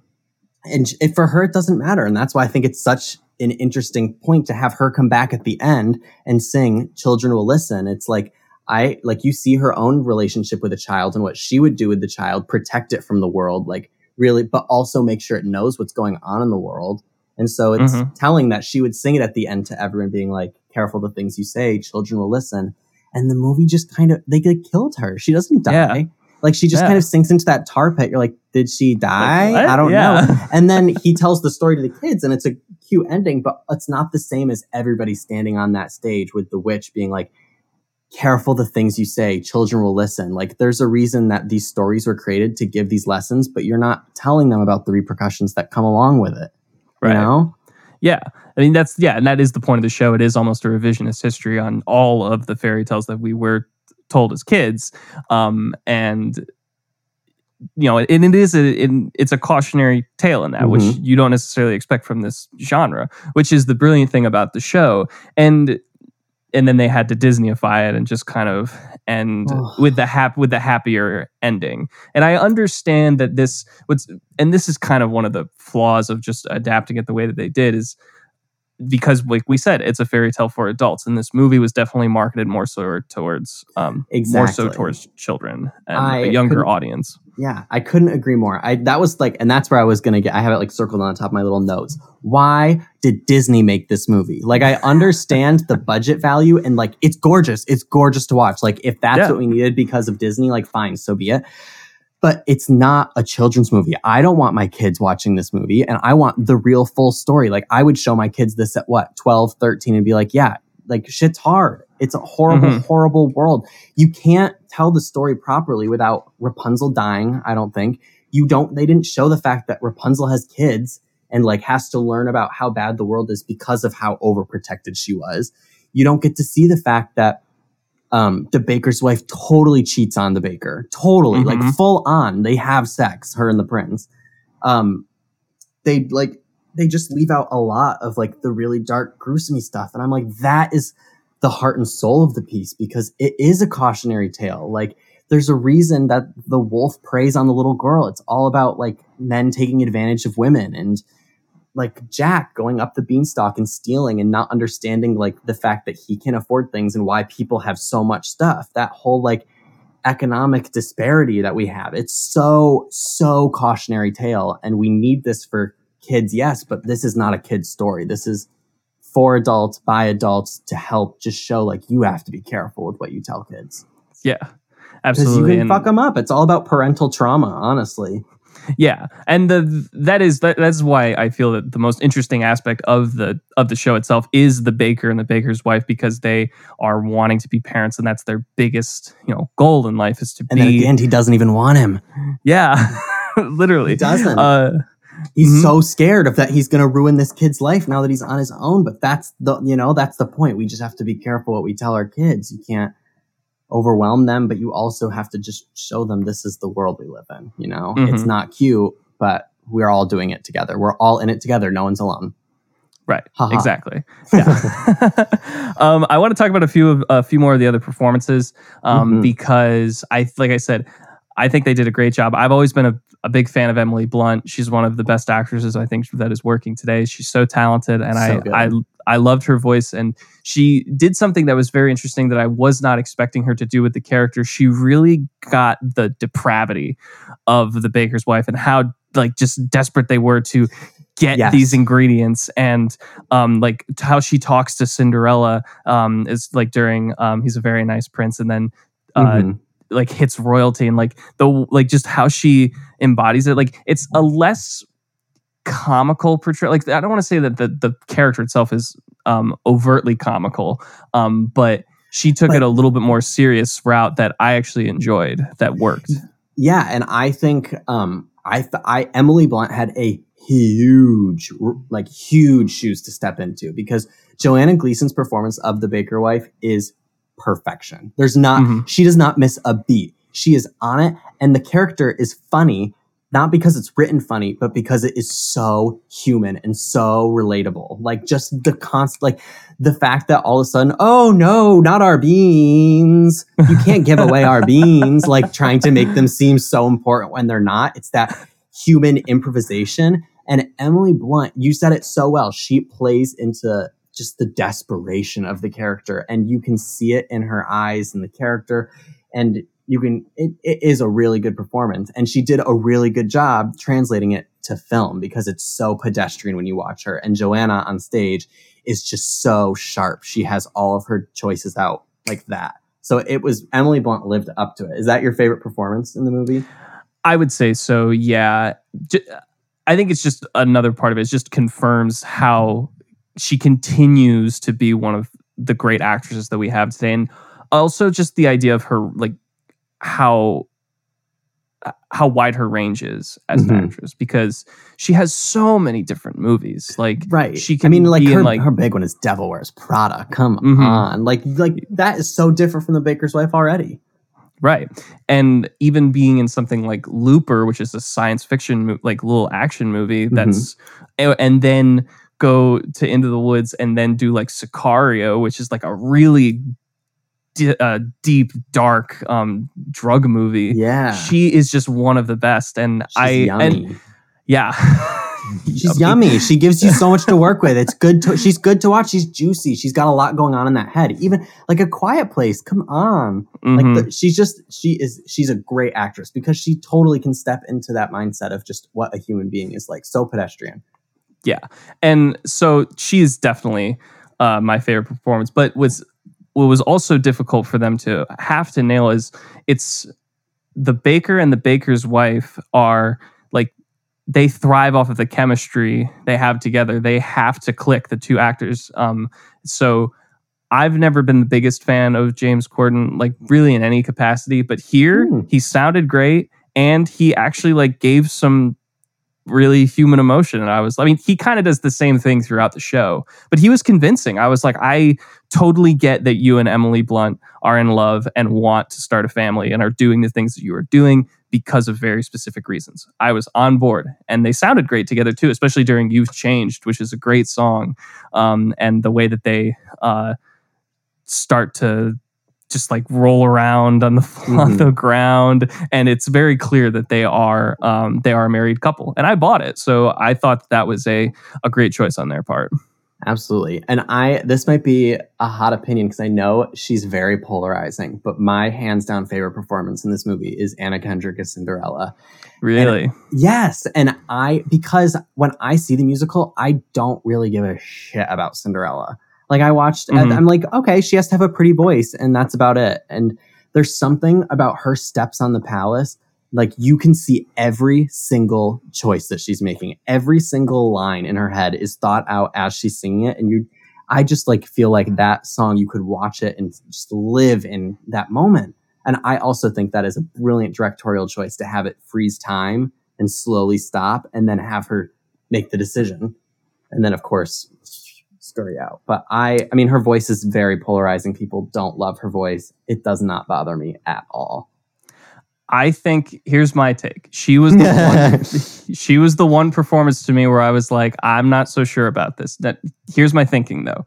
and for her it doesn't matter. And that's why i think it's such an interesting point to have her come back at the end and sing children will listen. It's like i like you see her own relationship with a child and what she would do with the child protect it from the world like really but also make sure it knows what's going on in the world. And so it's Mhm. telling that she would sing it at the end to everyone being like careful the things you say children will listen. And the movie just kind of they like, killed her. She doesn't die. Yeah. Like she just Yeah. kind of sinks into that tar pit you're like did she die what? i don't Yeah. know and then he tells the story to the kids and it's a cute ending but it's not the same as everybody standing on that stage with the witch being like careful the things you say children will listen like there's a reason that these stories were created to give these lessons but you're not telling them about the repercussions that come along with it you Right. know Yeah. I mean, that's, yeah. And that is the point of the show. It is almost a revisionist history on all of the fairy tales that we were told as kids. Um, and, you know, and it is a, it, it's a cautionary tale in that, which Mhm. you don't necessarily expect from this genre, which is the brilliant thing about the show. And, and then they had to Disneyify it and just kind of end Ugh. with the hap- with the happier ending. And I understand that this what's and this is kind of one of the flaws of just adapting it the way that they did is because like we said it's a fairy tale for adults and this movie was definitely marketed more so towards um more so towards children and I a younger audience Yeah, I couldn't agree more. I that was like, and that's where I was gonna get. I have it like circled on the top of my little notes. Why did Disney make this movie? Like, I understand the budget value, and like, it's gorgeous. It's gorgeous to watch. Like, if that's Yeah. what we needed because of Disney, like, fine, so be it. But it's not a children's movie. I don't want my kids watching this movie, and I want the real full story. Like, I would show my kids this at what 12, 13, and be like, yeah, like shit's hard. It's a horrible, Mhm. horrible world. You can't tell the story properly without Rapunzel dying. I don't think you don't. They didn't show the fact that Rapunzel has kids and like has to learn about how bad the world is because of how overprotected she was. You don't get to see the fact that um, the baker's wife totally cheats on the baker, totally Mhm. like full on. They have sex, her and the prince. Um, they like they just leave out a lot of like the really dark, gruesome stuff, and I'm like, that is the heart and soul of the piece because it is a cautionary tale. Like, there's a reason that the wolf preys on the little girl. It's all about like men taking advantage of women and like Jack going up the beanstalk and stealing and not understanding like the fact that he can afford things and why people have so much stuff. That whole like economic disparity that we have. It's so, so cautionary tale. And we need this for kids, yes, but this is not a kid's story. This is for adults, by adults to help just show like you have to be careful with what you tell kids. yeah Absolutely. Because you can And- fuck them up. It's all about parental trauma, honestly. Yeah, and the that is that, that's why I feel that the most interesting aspect of the of the show itself is the baker and the baker's wife because they are wanting to be parents and that's their biggest you know goal in life is to And then at be the end, he doesn't even want him. yeah literally He doesn't. uh he's Mhm. so scared of that he's going to ruin this kid's life now that he's on his own but that's the you know that's the point we just have to be careful what we tell our kids you can't overwhelm them but you also have to just show them this is the world we live in you know it's Mhm. not cute but we're all doing it together we're all in it together no one's alone Right. Haha. Exactly. Yeah. um, I want to talk about a few of a few more of the other performances um, Mhm. because I, like I said, I think they did a great job. I've always been a, a big fan of Emily Blunt. She's one of the best actresses I think that is working today. She's so talented, and So. I, I I loved her voice, and she did something that was very interesting that I was not expecting her to do with the character. She really got the depravity of the baker's wife and how like just desperate they were to get Yes. these ingredients and um like how she talks to Cinderella um is like during um he's a very nice prince and then uh Mhm. Like hits royalty and like the like just how she embodies it like it's a less comical portrayal like i don't want to say that the the character itself is um overtly comical um but she took But- it a little bit more serious route that i actually enjoyed that worked. Yeah, and I think um I th- I Emily Blunt had a huge like huge shoes to step into because Joanna Gleason's performance of the Baker wife is perfection. There's not Mhm. she does not miss a beat. She is on it and the character is funny not because it's written funny but because it is so human and so relatable. Like just the constant like the fact that all of a sudden, oh no, not our beans. You can't give away our beans, like trying to make them seem so important when they're not. It's that human improvisation. And Emily Blunt, you said it so well. She plays into just the desperation of the character, and you can see it in her eyes and the character. And you can, it, it is a really good performance. And she did a really good job translating it to film because it's so pedestrian when you watch her. And Joanna on stage is just so sharp. She has all of her choices out like that. So it was Emily Blunt lived up to it. Is that your favorite performance in the movie? I would say so. Yeah, I think it's just another part of it. It just confirms how she continues to be one of the great actresses that we have today, and also just the idea of her like how how wide her range is as Mhm. an actress because she has so many different movies. Like Right. she can. I mean, like her, like- her big one is Devil Wears Prada. Come Mhm. on, like like that is so different from the Baker's Wife already. Right. And even being in something like Looper, which is a science fiction, like little action movie, Mm-hmm. that's, and then go to Into the Woods and then do like Sicario, which is like a really di- uh, deep, dark um, drug movie. Yeah, She is just one of the best. And she's I, yummy. and yeah. She's yummy. She gives you so much to work with. It's good. To, she's good to watch. She's juicy. She's got a lot going on in that head. Even like a Quiet Place. Come on. Mhm. Like the, she's just she is she's a great actress because she totally can step into that mindset of just what a human being is like. So pedestrian. And so she is definitely uh, my favorite performance. But was what was also difficult for them to have to nail is it's the baker and the baker's wife are like they thrive off of the chemistry they have together. They have to click the two actors. Um, so I've never been the biggest fan of James Corden, like really in any capacity, but here Hmm. he sounded great and he actually like gave some really human emotion. And I was, I mean, he kind of does the same thing throughout the show, but he was convincing. I was like, I totally get that you and Emily Blunt are in love and want to start a family and are doing the things that you are doing because of very specific reasons. I was on board and they sounded great together too, especially during You've Changed, which is a great song. Um, and the way that they uh, start to just like roll around on the on Mhm. the ground and it's very clear that they are um, they are a married couple and i bought it so i thought that was a a great choice on their part Absolutely. And I this might be a hot opinion because I know she's very polarizing, but my hands down favorite performance in this movie is Anna Kendrick as Cinderella. really Yes, and I because when I see the musical, I don't really give a shit about Cinderella. Like I watched, Mhm. I'm like, okay, she has to have a pretty voice, and that's about it. And there's something about her steps on the palace, like you can see every single choice that she's making. Every single line in her head is thought out as she's singing it, and you. I just like feel like that song you could watch it and just live in that moment. And I also think that is a brilliant directorial choice to have it freeze time and slowly stop and then have her make the decision. And then of course scurry out. But I I mean her voice is very polarizing. People don't love her voice. It does not bother me at all. I think here's my take. She was the one, she was the one performance to me where I was like, I'm not so sure about this. That here's my thinking though.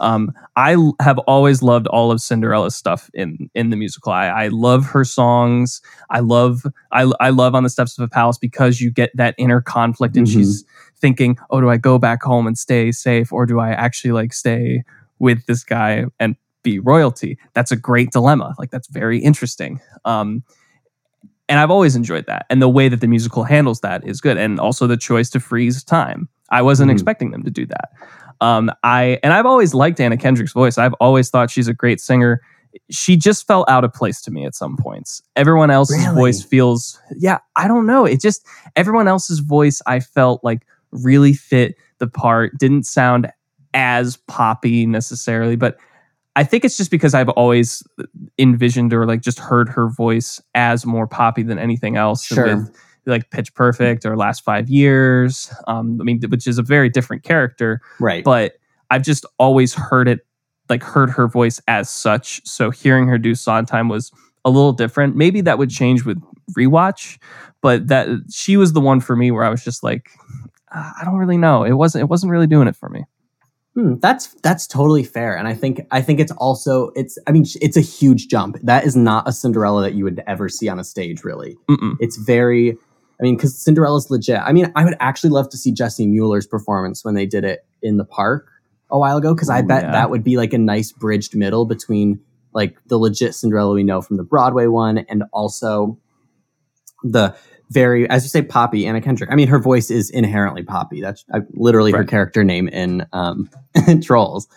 Um, I have always loved all of Cinderella's stuff in in the musical. I, I love her songs. I love I, I love on the steps of a palace because you get that inner conflict, and Mhm. she's thinking, oh, do I go back home and stay safe, or do I actually like stay with this guy and be royalty? That's a great dilemma. Like that's very interesting. Um, and I've always enjoyed that. And the way that the musical handles that is good. And also the choice to freeze time. I wasn't Mhm. expecting them to do that. Um, I and I've always liked Anna Kendrick's voice. I've always thought she's a great singer. She just felt out of place to me at some points. Everyone else's Really? voice feels, yeah, I don't know. It just everyone else's voice I felt like really fit the part. Didn't sound as poppy necessarily, but I think it's just because I've always envisioned or like just heard her voice as more poppy than anything else. Sure. With like Pitch Perfect or Last Five Years. Um, I mean, which is a very different character, Right. but I've just always heard it, like heard her voice as such. So hearing her do Sondheim was a little different. Maybe that would change with rewatch, but that she was the one for me where I was just like, "Ah, I don't really know. It wasn't. It wasn't really doing it for me. Hmm, that's that's totally fair, and I think I think it's also it's I mean it's a huge jump. That is not a Cinderella that you would ever see on a stage. Really, Mm-mm. it's very. I mean, because Cinderella's legit. I mean, I would actually love to see Jessie Mueller's performance when they did it in the park a while ago, because I bet yeah. that would be like a nice bridged middle between like the legit Cinderella we know from the Broadway one and also the very, as you say, poppy Anna Kendrick. I mean, her voice is inherently poppy. That's literally her character name in um, Trolls.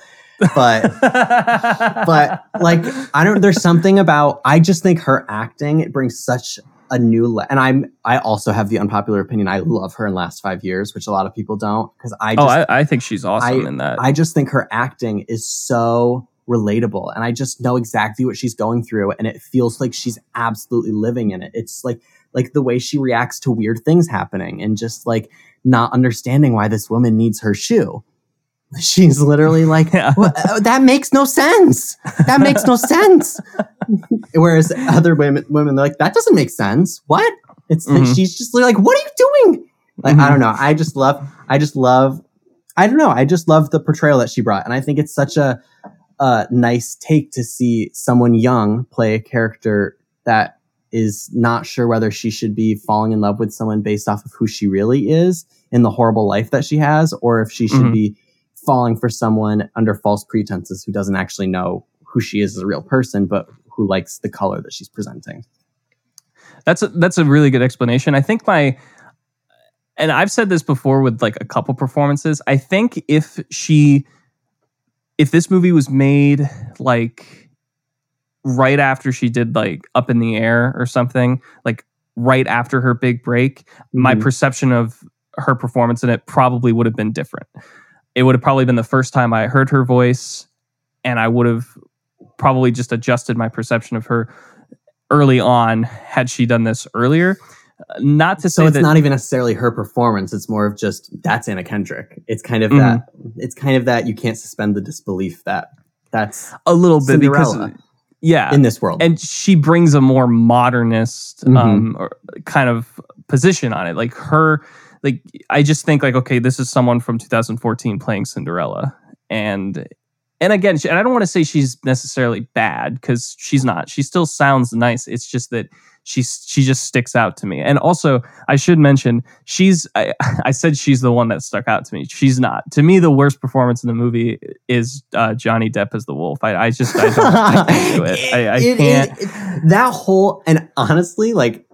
But but like I don't. There's something about I just think her acting it brings such a new. Le- and I'm I also have the unpopular opinion. I love her in Last Five Years, which a lot of people don't because I just oh, I, I think she's awesome in that. I just think her acting is so relatable and I just know exactly what she's going through and it feels like she's absolutely living in it. It's like like the way she reacts to weird things happening and just like not understanding why this woman needs her shoe. She's literally like, Yeah. "Well, uh, that makes no sense. That makes no sense. Whereas other women, women, they're like, that doesn't make sense. What? It's like Mhm. she's just like, what are you doing? Like, I don't know. I just love, I just love, I don't know. I just love the portrayal that she brought. And I think it's such a, a nice take to see someone young play a character that is not sure whether she should be falling in love with someone based off of who she really is in the horrible life that she has, or if she should Mhm. be falling for someone under false pretenses who doesn't actually know who she is as a real person, but who likes the color that she's presenting. That's a, that's a really good explanation. I think my and I've said this before with like a couple performances. I think if she if this movie was made like right after she did like Up in the Air or something, like right after her big break, my Mhm. perception of her performance in it probably would have been different. It would have probably been the first time I heard her voice and I would have probably just adjusted my perception of her early on had she done this earlier. Not to so say it's that not even necessarily her performance it's more of just that's anna kendrick it's kind of Mhm. that it's kind of that you can't suspend the disbelief that that's a little bit Cinderella because yeah, in this world and she brings a more modernist Mhm. um kind of position on it. Like her, like I just think like okay, this is someone from 2014 playing Cinderella, and and again, she, and I don't want to say she's necessarily bad because she's not. She still sounds nice. It's just that she's she just sticks out to me. And also, I should mention she's I, I said she's the one that stuck out to me. She's not. To me, the worst performance in the movie is uh, Johnny Depp as the wolf. I, I just I don't I can't do it. I, I It- it- can't. it- that whole and honestly like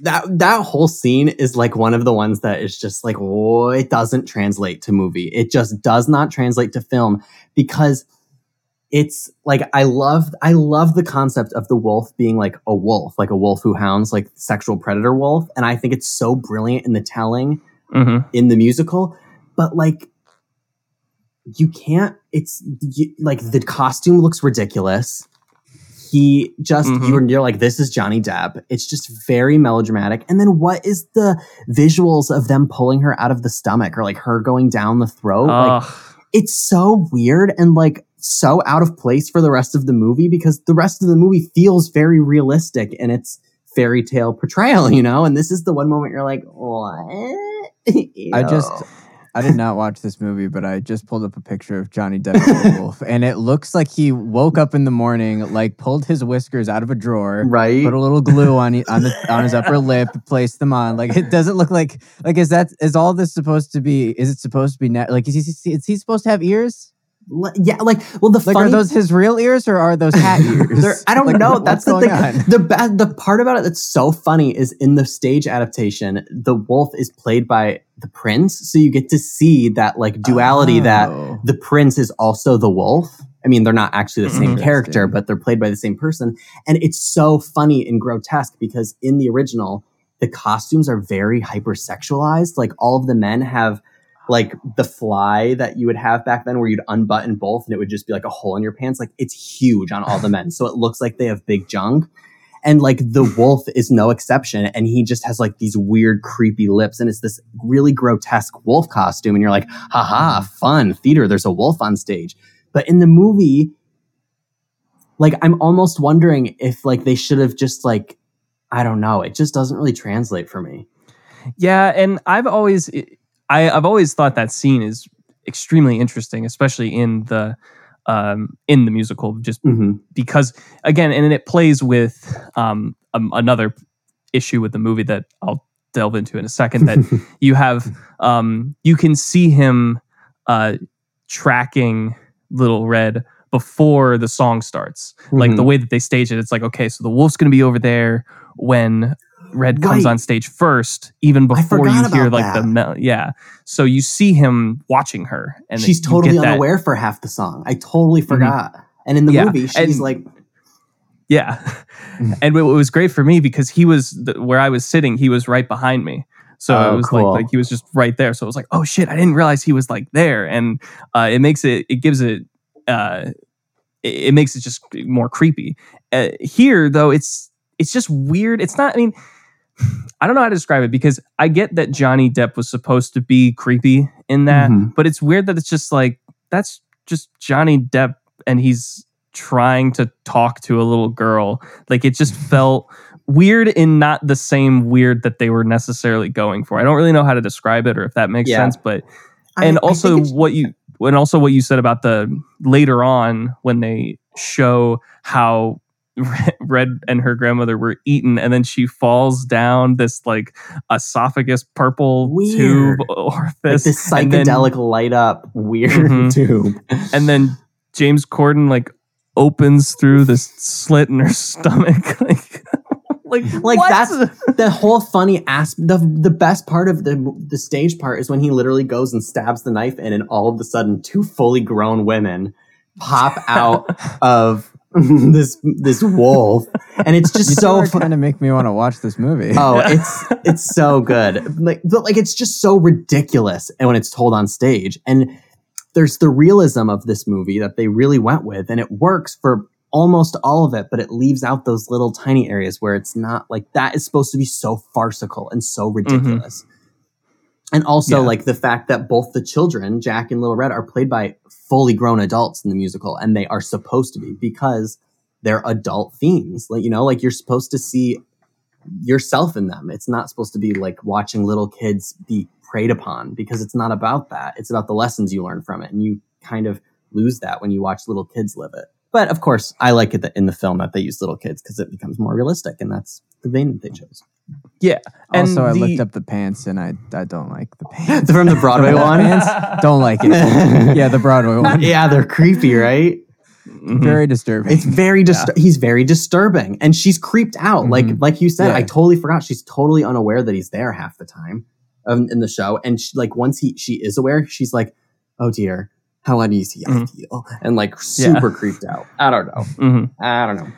that that whole scene is like one of the ones that is just like oh, it doesn't translate to movie it just does not translate to film because it's like i love i love the concept of the wolf being like a wolf like a wolf who hounds like sexual predator wolf and i think it's so brilliant in the telling Mhm. in the musical, but like you can't. It's you, like the costume looks ridiculous. He just Mhm. you're, you're like this is Johnny Depp. It's just very melodramatic. And then what is the visuals of them pulling her out of the stomach or like her going down the throat? Like it's so weird and like so out of place for the rest of the movie because the rest of the movie feels very realistic and it's fairy tale portrayal, you know? And this is the one moment you're like, what? I just I did not watch this movie, but I just pulled up a picture of Johnny Depp wolf, and it looks like he woke up in the morning, like pulled his whiskers out of a drawer, right. put a little glue on he- on the on his upper lip, placed them on. Like it doesn't look like like is that is all this supposed to be? Is it supposed to be net? Like is he is he supposed to have ears? Yeah, like well, the Like funny are those his real ears or are those hat ears? I don't Like, know. what- That's the thing. on? The bad, the part about it that's so funny is in the stage adaptation, the wolf is played by the prince, so you get to see that like duality that Oh. the prince is also the wolf. I mean, they're not actually the same Mhm. character, but they're played by the same person, and it's so funny and grotesque because in the original, the costumes are very hypersexualized. Like all of the men have like the fly that you would have back then where you'd unbutton both and it would just be like a hole in your pants like it's huge on all the men. So it looks like they have big junk. And like the wolf is no exception. And he just has like these weird creepy lips. And it's this really grotesque wolf costume. And you're like haha mm. fun theater there's a wolf on stage. But in the movie like i'm almost wondering if like they should have just like i don't know. It just doesn't really translate for me. Yeah, and I've always I, I've always thought that scene is extremely interesting, especially in the um, in the musical, just hmm because again, and it plays with um, um, another issue with the movie that I'll delve into in a second. That you have um, you can see him uh, tracking Little Red before the song starts. Like Mm-hmm. the way that they stage it, it's like okay, so the wolf's going to be over there when Red comes Right. on stage first, even before you hear like the mel- yeah. So you see him watching her, and she's totally get that- unaware for half the song. I totally forgot. And in the Yeah, movie, she's and- like, Yeah. and it was great for me because he was the, where I was sitting, he was right behind me. So Oh, it was cool. like like he was just right there. So it was like, oh shit, I didn't realize he was like there. And uh, it makes it it gives it uh it, it makes it just more creepy. Uh, here though, it's it's just weird. It's not I mean I don't know how to describe it because I get that Johnny Depp was supposed to be creepy in that, Mhm. but it's weird that it's just like that's just Johnny Depp and he's trying to talk to a little girl. Like it just felt weird in not the same weird that they were necessarily going for. I don't really know how to describe it or if that makes Yeah. sense, but and I also think it's- what you and also what you said about the later on when they show how Red and her grandmother were eaten, and then she falls down this like esophagus purple Weird. tube like this and then- psychedelic light up weird Mhm. tube. and then James Corden like opens through this slit in her stomach, like like Like, what? that's- the whole funny ass the the best part of the the stage part is when he literally goes and stabs the knife in and all of a sudden two fully grown women pop out of this this wolf and it's just You so are fu- trying to make me want to watch this movie. Oh, it's it's so good. Like, but like it's just so ridiculous, and when it's told on stage, and there's the realism of this movie that they really went with, and it works for almost all of it, but it leaves out those little tiny areas where it's not like that is supposed to be so farcical and so mm-hmm. ridiculous. And also, Yeah. like the fact that both the children, Jack and Little Red, are played by fully grown adults in the musical, and they are supposed to be because they're adult themes. Like, you know, like you're supposed to see yourself in them. It's not supposed to be like watching little kids be preyed upon because it's not about that. It's about the lessons you learn from it. And you kind of lose that when you watch little kids live it. But of course, I like it that in the film that they use little kids because it becomes more realistic, and that's the vein that they chose. yeah. And also, I the- looked up the pants, and I I don't like the pants. From the Broadway one, Pants? Don't like it. Yeah, the Broadway one. yeah, they're creepy, right? Mhm. Very disturbing. It's very dis- he's very disturbing, and she's creeped out. Like Mhm. like you said, Yeah. I totally forgot. She's totally unaware that he's there half the time um, in the show, and she, like once he she is aware, she's like, "Oh dear, how uneasy I Mhm. feel," and like super creeped out. I don't know. Mhm. I don't know. I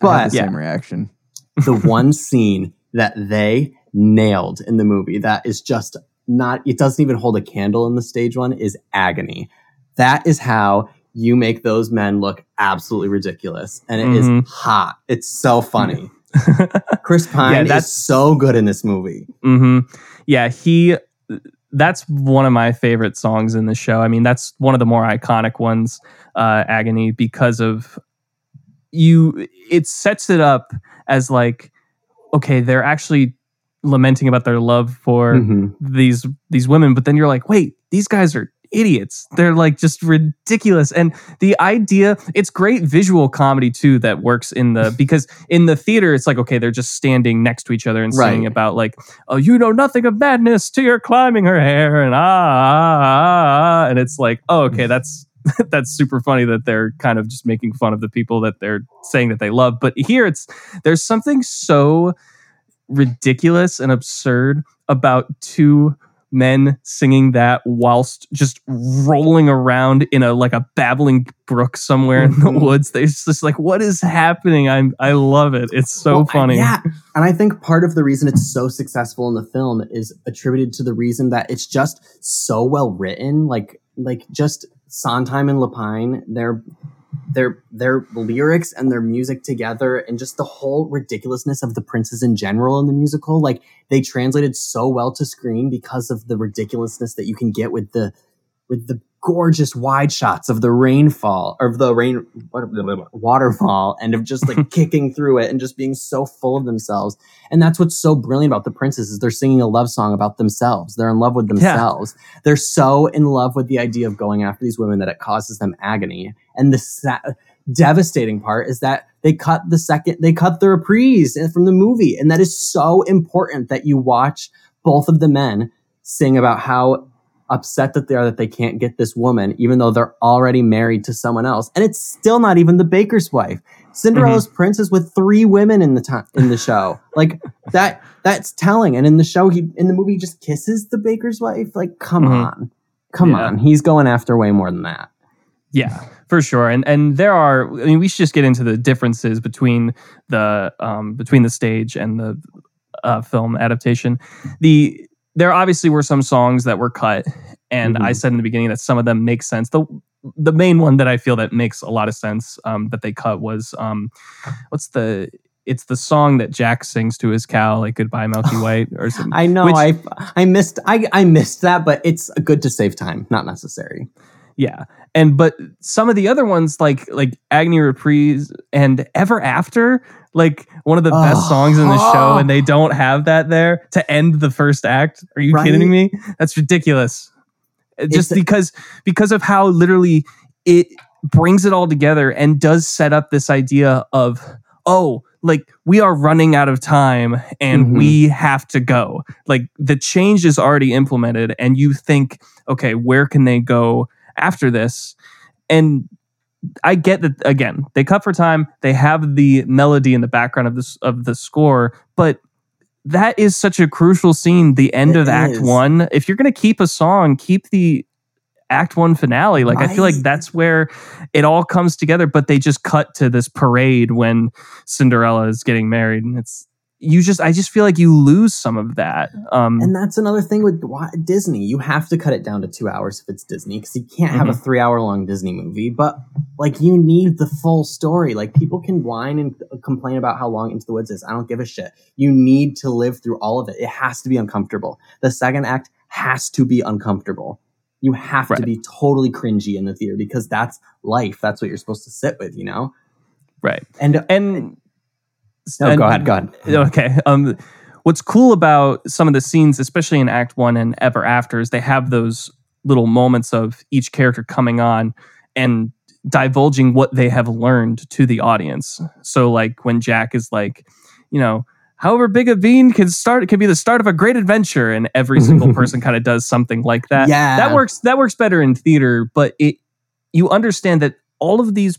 But the yeah. same reaction. the one scene that they nailed in the movie that is just not it doesn't even hold a candle in the stage one is agony that is how you make those men look absolutely ridiculous and it is Mhm. hot it's so funny chris pine Yeah, is that's- so good in this movie hmm Yeah, he. That's one of my favorite songs in the show. I mean, that's one of the more iconic ones, uh, "Agony," because of you. It sets it up as like okay, they're actually lamenting about their love for Mhm. these these women, but then you're like, wait, these guys are idiots. They're like just ridiculous. And the idea, it's great visual comedy too that works in the because in the theater it's like okay, they're just standing next to each other and singing Right. about like, oh, you know nothing of madness till you're climbing her hair and ah, ah, ah, ah. and it's like, oh, okay, that's that's super funny that they're kind of just making fun of the people that they're saying that they love. But here it's there's something so ridiculous and absurd about two men singing that whilst just rolling around in a like a babbling brook somewhere in the woods. They just like, what is happening? I'm I love it. It's so Well, I- funny. yeah, and I think part of the reason it's so successful in the film is attributed to the reason that it's just so well written. Like, like just Sondheim and Lapine, their their their lyrics and their music together, and just the whole ridiculousness of the princes in general in the musical. Like they translated so well to screen because of the ridiculousness that you can get with the with the gorgeous wide shots of the rainfall or of the rain waterfall and of just like kicking through it and just being so full of themselves. And that's what's so brilliant about the princess is they're singing a love song about themselves. They're in love with themselves. They're so in love with the idea of going after these women that it causes them agony. And the sa- devastating part is that they cut the second they cut the reprise from the movie. And that is so important that you watch both of the men sing about how upset that they are that they can't get this woman, even though they're already married to someone else. And it's still not even the baker's wife. Cinderella's prince is with three women in the time in the show. Like that that's telling. And in the show, he in the movie he just kisses the baker's wife. Like, come Mhm. on. Come Yeah. on. He's going after way more than that. Yeah, for sure. And and there are I mean we should just get into the differences between the um between the stage and the uh, film adaptation. The there obviously were some songs that were cut and I Mhm. said in the beginning that some of them make sense. The the main one that I feel that makes a lot of sense um that they cut was um what's the it's the song that Jack sings to his cow like goodbye Milky White or something. I know Which- I I missed I, I missed that, but it's good to save time, not necessary. Yeah. And but some of the other ones like like Agony Reprise and Ever After, like one of the best Oh. songs in the show, and they don't have that there to end the first act. Are you Right? kidding me? That's ridiculous. Uh, Just It's because because of how literally it brings it all together and does set up this idea of oh like we are running out of time and Mhm. we have to go like the change is already implemented and you think okay where can they go after this and i get that again they cut for time they have the melody in the background of this of the score but that is such a crucial scene the end It of act one. If you're going to keep a song keep the act one finale. Like i feel like that's where it all comes together but they just cut to this parade when cinderella is getting married and it's you just i just feel like you lose some of that um And that's another thing with Disney. You have to cut it down to two hours if it's Disney because you can't have a Mm-hmm. three hour long Disney movie. But like, you need the full story. Like, people can whine and complain about how long Into the Woods is. I don't give a shit. You need to live through all of it. It has to be uncomfortable. The second act has to be uncomfortable. You have to be totally cringy in the theater because that's life. That's what you're supposed to sit with, you know? right And, and no, and- go ahead, go ahead. okay um what's cool about some of the scenes especially in act one and ever after is they have those little moments of each character coming on and divulging what they have learned to the audience so like when jack is like you know however big a bean can start it can be the start of a great adventure and every single person kind of does something like that Yeah. that works that works better in theater but it you understand that all of these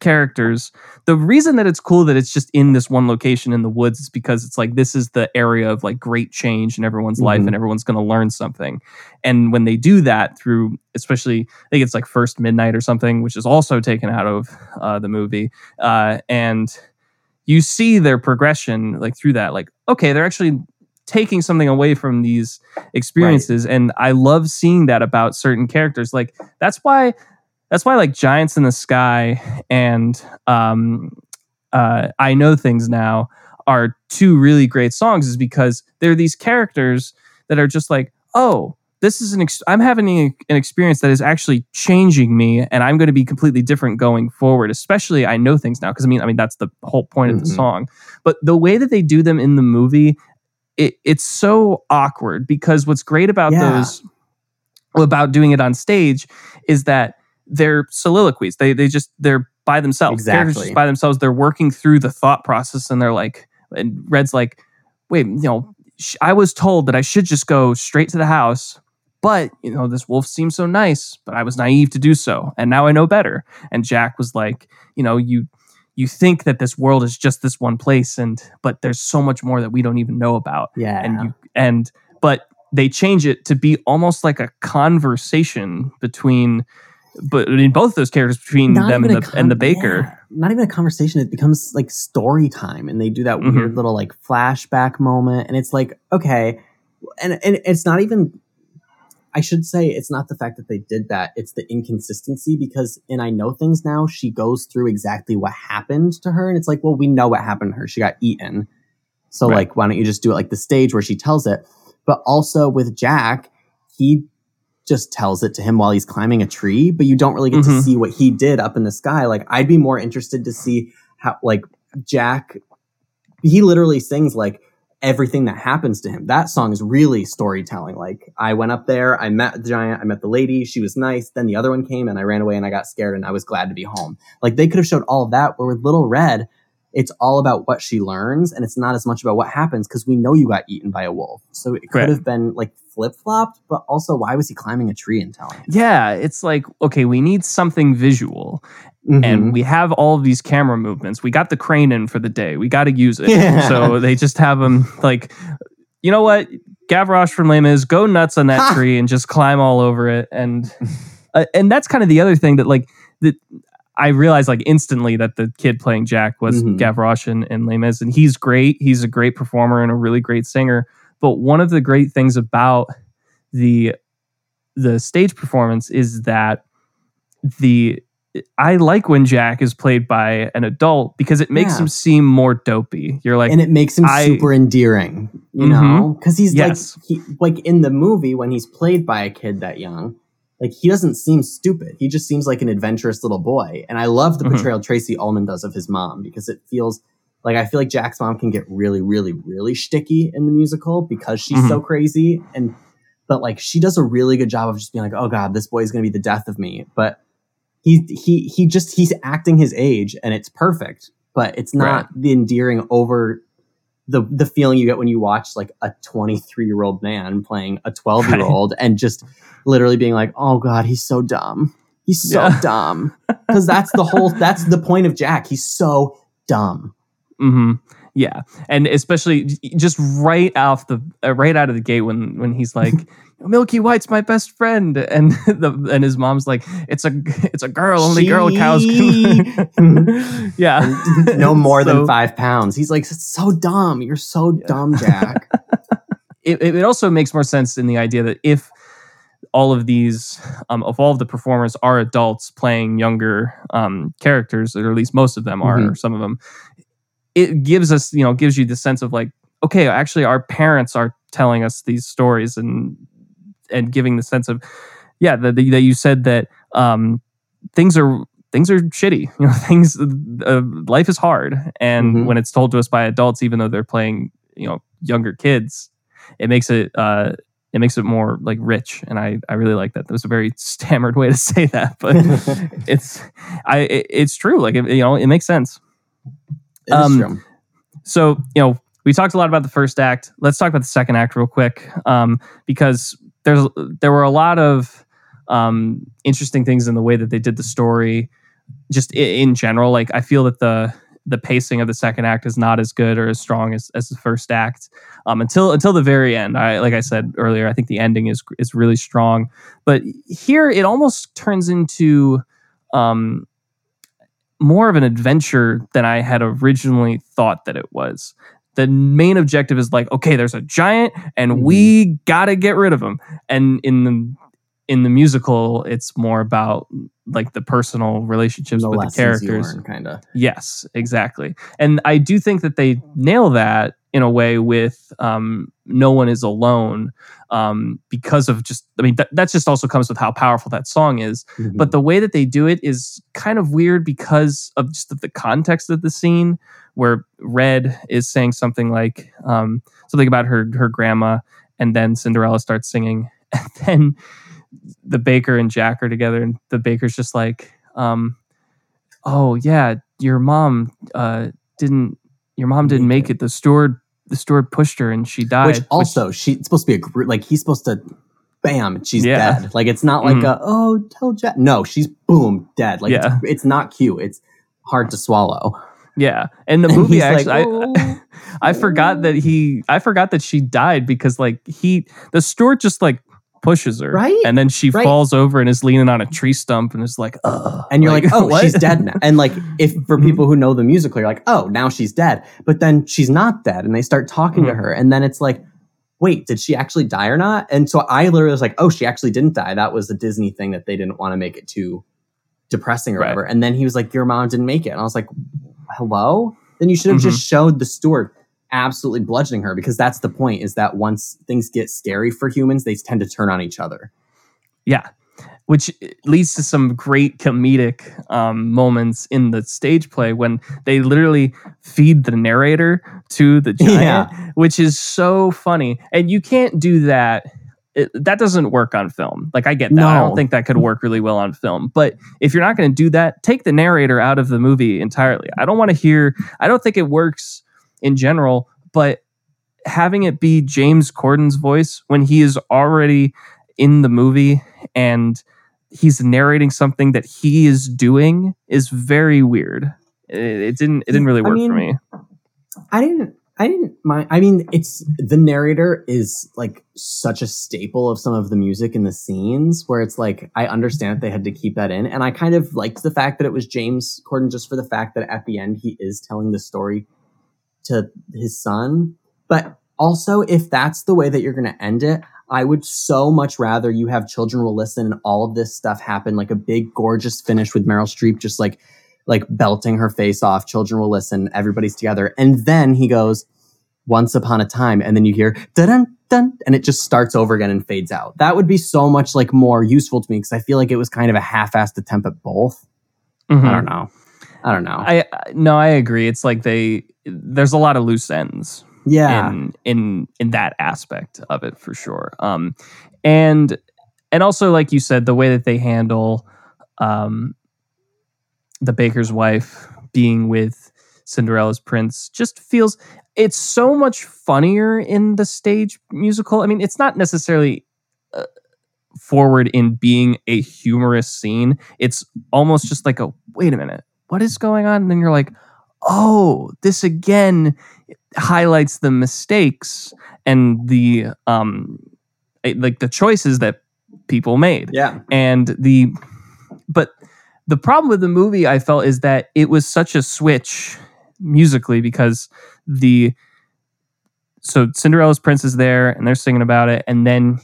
characters. The reason that it's cool that it's just in this one location in the woods is because it's like this is the area of like great change in everyone's life Mhm. and everyone's going to learn something. And when they do that through especially i think it's like first midnight or something which is also taken out of uh, the movie uh, and you see their progression like through that like okay they're actually taking something away from these experiences and i love seeing that about certain characters. Like that's why that's why like giants in the sky and um uh i know things now are two really great songs is because they're these characters that are just like oh this is an ex- I'm having an experience that is actually changing me, and I'm going to be completely different going forward. Especially, I know things now because I mean, I mean that's the whole point of the Mhm. song. But the way that they do them in the movie, it, it's so awkward because what's great about Yeah. those about doing it on stage is that they're soliloquies. They they just they're by themselves. Characters Exactly. just by themselves. They're working through the thought process, and they're like, and Red's like, wait, you know, sh- I was told that I should just go straight to the house. But, you know, this wolf seems so nice, but I was naive to do so. And now I know better. And Jack was like, you know, you you think that this world is just this one place and but there's so much more that we don't even know about. Yeah. And you and but they change it to be almost like a conversation between but I mean, both those characters between Not them and the a and the baker. yeah, not even a conversation. It becomes like story time, and they do that Mhm. weird little like flashback moment, and it's like okay, and and it's not even. I should say it's not the fact that they did that; it's the inconsistency because in I Know Things Now, she goes through exactly what happened to her, and it's like, well, we know what happened to her. She got eaten, so Right. like, why don't you just do it like the stage where she tells it? But also with Jack, he just tells it to him while he's climbing a tree, but you don't really get to Mhm. see what he did up in the sky. Like I'd be more interested to see how like Jack he literally sings like everything that happens to him. That song is really storytelling. Like I went up there, I met the giant, I met the lady, she was nice, then the other one came and I ran away and I got scared and I was glad to be home. Like they could have showed all of that, where with Little Red, it's all about what she learns and it's not as much about what happens because we know you got eaten by a wolf. So it could Right. have been like flip flopped, but also why was he climbing a tree and telling? Yeah, it's like, okay, we need something visual. Mhm. and we have all of these camera movements. We got the crane in for the day. We got to use it. Yeah. So they just have them like, you know what? Gavroche from Les Mis, go nuts on that Ha! tree and just climb all over it. And uh, and that's kind of the other thing that like that I realized like instantly that the kid playing Jack was Mhm. Gavroche in, in Les Mis, and he's great. He's a great performer and a really great singer. But one of the great things about the the stage performance is that the I like when Jack is played by an adult because it makes Yeah. him seem more dopey. You're like, and it makes him I- super endearing, you Mhm. know, because he's Yes. like he like in the movie when he's played by a kid that young, like he doesn't seem stupid. He just seems like an adventurous little boy, and I love the Mhm. portrayal Tracey Ullman does of his mom because it feels like I feel like Jack's mom can get really, really, really shticky in the musical because she's Mm-hmm. so crazy, and but like she does a really good job of just being like, oh god, this boy's gonna be the death of me, but. He, he he just he's acting his age and it's perfect but it's not the endearing over the the feeling you get when you watch like a 23 year old man playing a 12 year old and just literally being like oh god he's so dumb. He's so Yeah. dumb. Because that's the whole that's the point of jack. He's so dumb hmm Yeah, and especially just right off the uh, right out of the gate when when he's like, "Milky White's my best friend," and the and his mom's like, "It's a it's a girl. Only girl cows can." yeah, no more So- than five pounds. He's like "It's so dumb. You're so dumb jack. It, it also makes more sense in the idea that if all of these um, of all of the performers are adults playing younger um, characters or at least most of them are Mhm. or some of them it gives us you know gives you the sense of like okay actually our parents are telling us these stories and and giving the sense of yeah that, that you said that um, things are things are shitty. You know things uh, life is hard. And Mhm. when it's told to us by adults even though they're playing you know younger kids it makes it uh it makes it more like rich. And i i really like that. That was a very stammered way to say that but it's i it, it's true. Like it, you know it makes sense Um, so you know we talked a lot about the first act. Let's talk about the second act real quick um, because there's there were a lot of um, interesting things in the way that they did the story just i- in general. Like i feel that the the pacing of the second act is not as good or as strong as, as the first act um, until until the very end. I like i said earlier i think the ending is is really strong. But here it almost turns into um, more of an adventure than I had originally thought that it was. The main objective is like, okay, there's a giant, and Mhm. we gotta get rid of him. And in the in the musical, it's more about like the personal relationships the with the characters. kind of Yes, exactly. And I do think that they nail that in a way with um, "No One Is Alone" um, because of just. I mean, that, that just also comes with how powerful that song is. Mm-hmm. But the way that they do it is kind of weird because of just the context of the scene, where Red is saying something like um, something about her her grandma, and then Cinderella starts singing, and then the baker and Jack are together, and the baker's just like, um, "Oh yeah, your mom uh, didn't. Your mom didn't make it. The steward, the steward pushed her, and she died." which also she's supposed to be a group like he's supposed to bam she's Yeah. dead like it's not like Mhm. a oh tell Jack no she's boom dead like Yeah. it's, it's not cute it's hard to swallow yeah, and the And movie like, actually, I, "Oh." I forgot that he, I forgot that she died because like he, the steward just like pushes her, Right? and then she Right. falls over and is leaning on a tree stump and is like, Ugh. and you're like, oh what? she's dead now and like if for Mhm. people who know the musical you're like oh now she's dead but then she's not dead and they start talking to Mhm. her and then it's like wait did she actually die or not and so i literally was like oh she actually didn't die that was a disney thing that they didn't want to make it too depressing or Right. whatever and then he was like your mom didn't make it and i was like hello then you should have just showed the steward absolutely bludgeoning her because that's the point is that once things get scary for humans they tend to turn on each other Yeah. Which leads to some great comedic um, moments in the stage play when they literally feed the narrator to the giant, which is so funny. And you can't do that. It, that doesn't work on film. Like, I get that. I don't think that could work really well on film. But if you're not going to do that, take the narrator out of the movie entirely. I don't want to hear, I don't think it works in general, but having it be James Corden's voice when he is already in the movie and he's narrating something that he is doing is very weird. It, it didn't it didn't really I work for me. I didn't I didn't mind I mean it's the narrator is like such a staple of some of the music in the scenes where it's like I understand that they had to keep that in and I kind of liked the fact that it was James Corden just for the fact that at the end he is telling the story to his son but also if that's the way that you're going to end it I would so much rather you have children will listen and all of this stuff happen like a big gorgeous finish with Meryl Streep just like like belting her face off. Children will listen. Everybody's together. And then he goes, once upon a time. And then you hear dun dun, and it just starts over again and fades out. That would be so much like more useful to me because I feel like it was kind of a half-assed attempt at both. Mhm. I don't know. I don't know. I- no, I agree. It's like they there's a lot of loose ends yeah. in in in that aspect of it for sure. Um, and and also like you said, the way that they handle um the baker's wife being with Cinderella's prince just feels it's so much funnier in the stage musical. I mean, it's not necessarily uh, forward in being a humorous scene. It's almost just like a wait a minute, what is going on? And then you're like, oh, this again highlights the mistakes and the um eh, like the choices that people made yeah. and the but the problem with the movie i felt is that it was such a switch musically because the so cinderella's prince is there and they're singing about it and then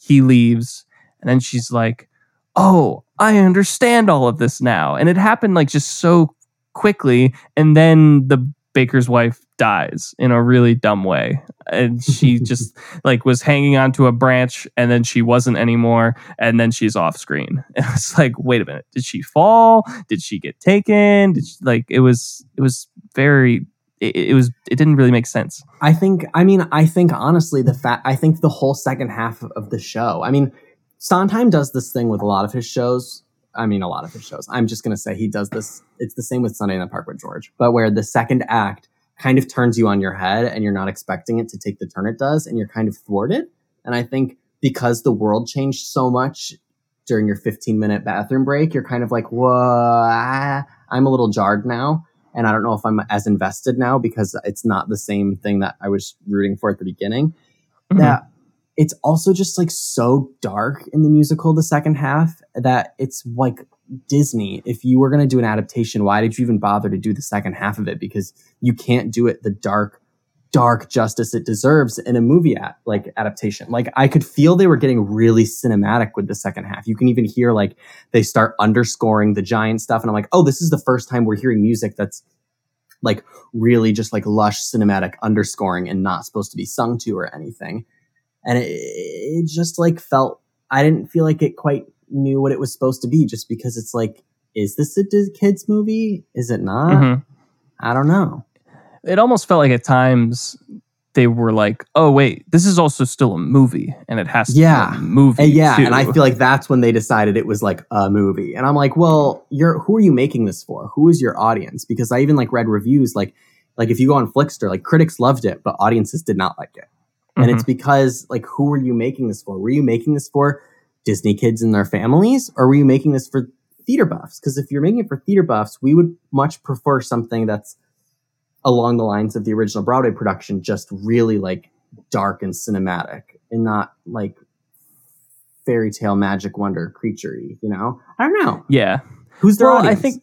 he leaves and then she's like oh i understand all of this now and it happened like just so quickly and then the baker's wife dies in a really dumb way. And she just like was hanging onto a branch and then she wasn't anymore and then she's off screen. And it's like wait a minute did she fall? Did she get taken? Did she, like it was it was very it, it was it didn't really make sense. I think, I mean, I think honestly, the fact, I think the whole second half of the show, I mean, Sondheim does this thing with a lot of his shows. I mean, a lot of his shows. I'm just going to say he does this. It's the same with Sunday in the Park with George, but where the second act kind of turns you on your head and you're not expecting it to take the turn it does and you're kind of thwarted. And I think because the world changed so much during your 15 minute bathroom break, you're kind of like, whoa, I'm a little jarred now. And I don't know if I'm as invested now because it's not the same thing that I was rooting for at the beginning. Mhm. That it's also just like so dark in the musical, the second half, that it's like Disney. If you were going to do an adaptation, why did you even bother to do the second half of it? Because you can't do it the dark, dark justice it deserves in a movie at, like adaptation. Like I could feel they were getting really cinematic with the second half. You can even hear like they start underscoring the giant stuff, and I'm like, oh, this is the first time we're hearing music that's like really just like lush cinematic underscoring and not supposed to be sung to or anything. And it, it just like felt, I didn't feel like it quite knew what it was supposed to be just because it's like, is this a kids movie? Is it not? Mhm. I don't know. It almost felt like at times they were like, "Oh wait, this is also still a movie, and it has to Yeah. be a movie." And yeah, too. and I feel like that's when they decided it was like a movie. And I'm like, well, you're who are you making this for? Who is your audience? Because I even like read reviews like like if you go on Flixster, like critics loved it, but audiences did not like it. And Mhm. it's because like who were you making this for? Were you making this for Disney kids and their families, or were you making this for theater buffs? Because if you're making it for theater buffs, we would much prefer something that's along the lines of the original Broadway production, just really like dark and cinematic, and not like fairy tale magic wonder creature you know i don't know yeah. who's their well, audience I think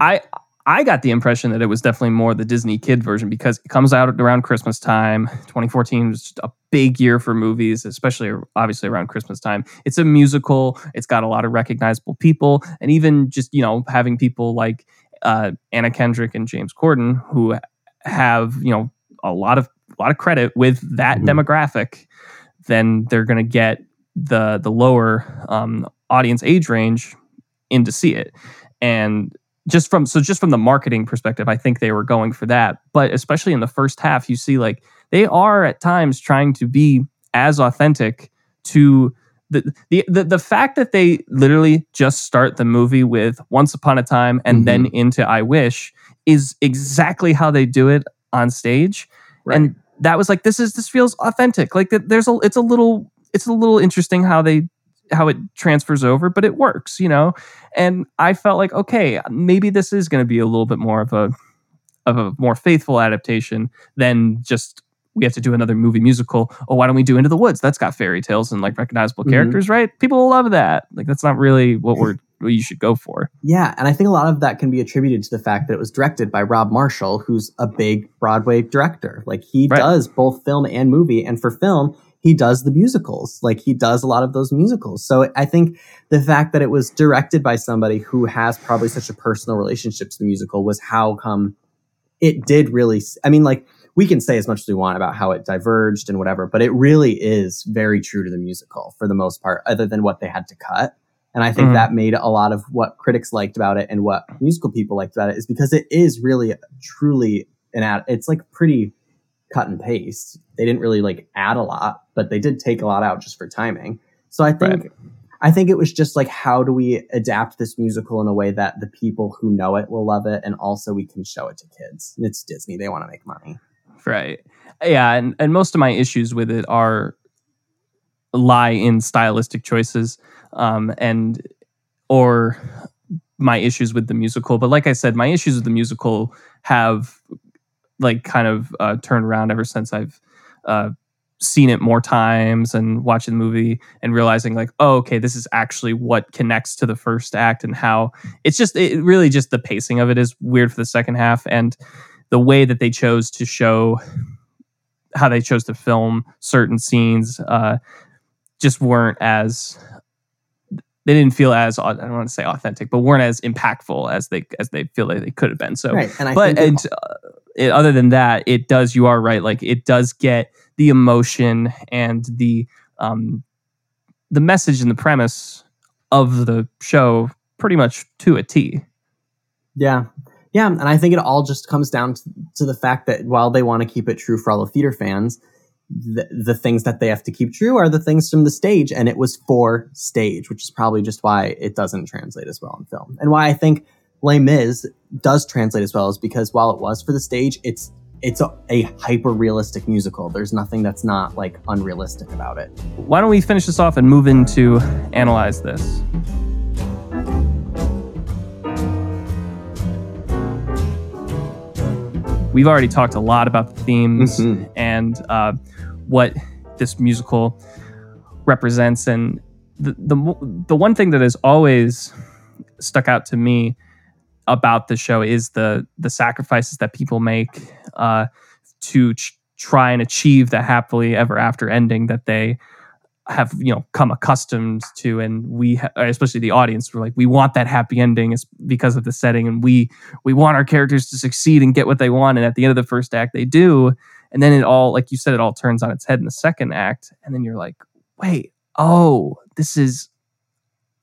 I I got the impression that it was definitely more the Disney kid version because it comes out around Christmas time. 2014 was a big year for movies, especially obviously around Christmas time. It's a musical. It's got a lot of recognizable people, and even just you know having people like uh, Anna Kendrick and James Corden who have you know a lot of a lot of credit with that Mhm. demographic, then they're going to get the the lower um, audience age range in to see it, and just from so just from the marketing perspective, I think they were going for that. But especially in the first half, you see like they are at times trying to be as authentic to the the the, the fact that they literally just start the movie with Once Upon a Time and Mhm. then into I Wish is exactly how they do it on stage. Right. And that was like this is this feels authentic. Like th- there's a it's a little it's a little interesting how they how it transfers over, but it works, you know. And I felt like okay, maybe this is going to be a little bit more of a of a more faithful adaptation than just we have to do another movie musical. Oh, why don't we do Into the Woods? That's got fairy tales and like recognizable Mhm. characters, right? People will love that. Like that's not really what we're what you should go for. Yeah, and I think a lot of that can be attributed to the fact that it was directed by Rob Marshall, who's a big Broadway director. Like he Right. does both film and movie, and for film, he does the musicals. Like he does a lot of those musicals. So I think the fact that it was directed by somebody who has probably such a personal relationship to the musical was how come it did really. I mean, like we can say as much as we want about how it diverged and whatever, but it really is very true to the musical for the most part, other than what they had to cut. And I think Mhm. that made a lot of what critics liked about it and what musical people liked about it is because it is really truly an ad. It's like pretty cut and paste. They didn't really like add a lot, but they did take a lot out just for timing. So I think Right. I think it was just like how do we adapt this musical in a way that the people who know it will love it and also we can show it to kids. It's Disney, they want to make money. Right. Yeah, and, and most of my issues with it are lie in stylistic choices, um, and or my issues with the musical. But like I said, my issues with the musical have like kind of uh, turned around ever since I've uh, seen it more times and watching the movie and realizing like, oh, okay, this is actually what connects to the first act and how it's just it really just the pacing of it is weird for the second half and the way that they chose to show how they chose to film certain scenes uh, just weren't as they didn't feel as I don't want to say authentic, but weren't as impactful as they as they feel that they could have been. So, right. And I but and uh, it, other than that, it does. You are right. Like it does get the emotion and the um the message and the premise of the show pretty much to a T. Yeah. Yeah. And I think it all just comes down to, to the fact that while they want to keep it true for all the theater fans, the, the things that they have to keep true are the things from the stage. And it was for stage, which is probably just why it doesn't translate as well in film. And why I think Les Mis does translate as well is because while it was for the stage, it's it's a, a hyper realistic musical. There's nothing that's not like unrealistic about it. Why don't we finish this off and move into analyze this? We've already talked a lot about the themes Mhm. and uh, what this musical represents, and the, the the one thing that has always stuck out to me about the show is the the sacrifices that people make uh, to ch- try and achieve the happily ever after ending that they have you know come accustomed to and we ha- especially the audience we're like we want that happy ending is because of the setting and we we want our characters to succeed and get what they want and at the end of the first act they do and then it all like you said it all turns on its head in the second act and then you're like wait oh this is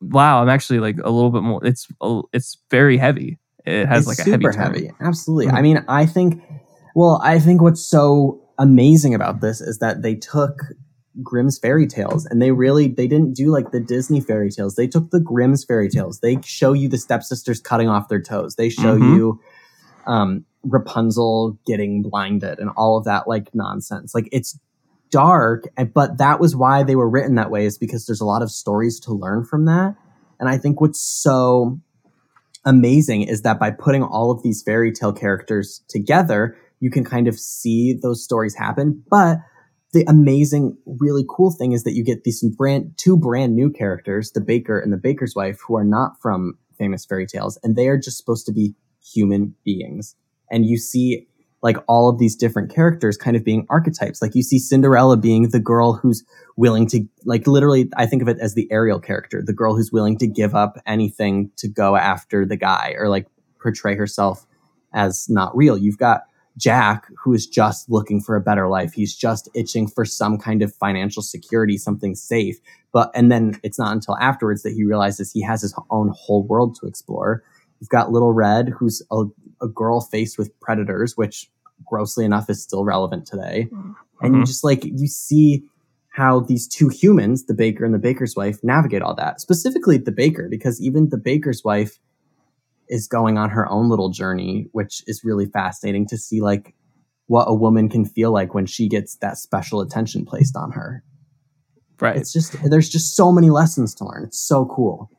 wow i'm actually like a little bit more it's it's very heavy it has it's like a heavy, super tone. heavy. Absolutely. Mhm. I mean, I think. Well, I think what's so amazing about this is that they took Grimm's fairy tales and they really they didn't do like the Disney fairy tales. They took the Grimm's fairy tales. They show you the stepsisters cutting off their toes. They show Mhm. you um, Rapunzel getting blinded and all of that like nonsense. Like it's dark, and- but that was why they were written that way. Is because there's a lot of stories to learn from that. And I think what's so amazing is that by putting all of these fairy tale characters together, you can kind of see those stories happen. But the amazing, really cool thing is that you get these brand two brand new characters, the baker and the baker's wife, who are not from famous fairy tales, and they are just supposed to be human beings. And you see like all of these different characters kind of being archetypes. Like you see Cinderella being the girl who's willing to like literally I think of it as the Ariel character, the girl who's willing to give up anything to go after the guy or like portray herself as not real. You've got Jack who is just looking for a better life. He's just itching for some kind of financial security, something safe. But and then it's not until afterwards that he realizes he has his own whole world to explore. You've got Little Red who's a, a girl faced with predators, which grossly enough is still relevant today. Mm-hmm. And you just like you see how these two humans, the baker and the baker's wife, navigate all that. Specifically the baker, because even the baker's wife is going on her own little journey, which is really fascinating to see like what a woman can feel like when she gets that special attention placed on her. right It's just there's just so many lessons to learn. It's so cool.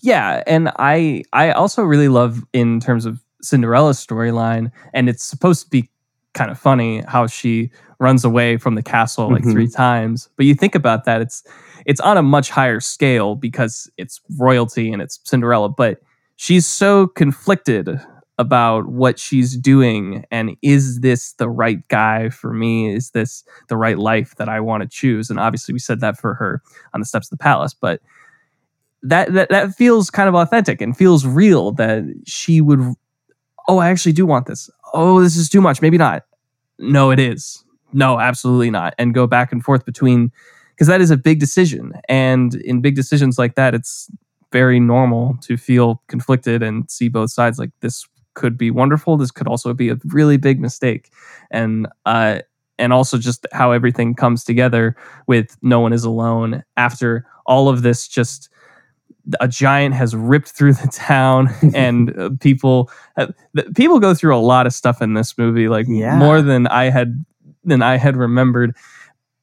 Yeah, and I I also really love in terms of Cinderella's storyline, and it's supposed to be kind of funny how she runs away from the castle like Mhm. three times. But you think about that, it's it's on a much higher scale because it's royalty and it's Cinderella, but she's so conflicted about what she's doing and is this the right guy for me? Is this the right life that i want to choose? And obviously we said that for her on the steps of the palace but that, that that feels kind of authentic and feels real that she would oh i actually do want this. Oh this is too much. Maybe not. No it is. No absolutely not and go back and forth between because that is a big decision and in big decisions like that it's very normal to feel conflicted and see both sides like this could be wonderful this could also be a really big mistake and uh and also just how everything comes together with no one is alone after all of this just a giant has ripped through the town and uh, people have, th- people go through a lot of stuff in this movie like Yeah. more than i had than i had remembered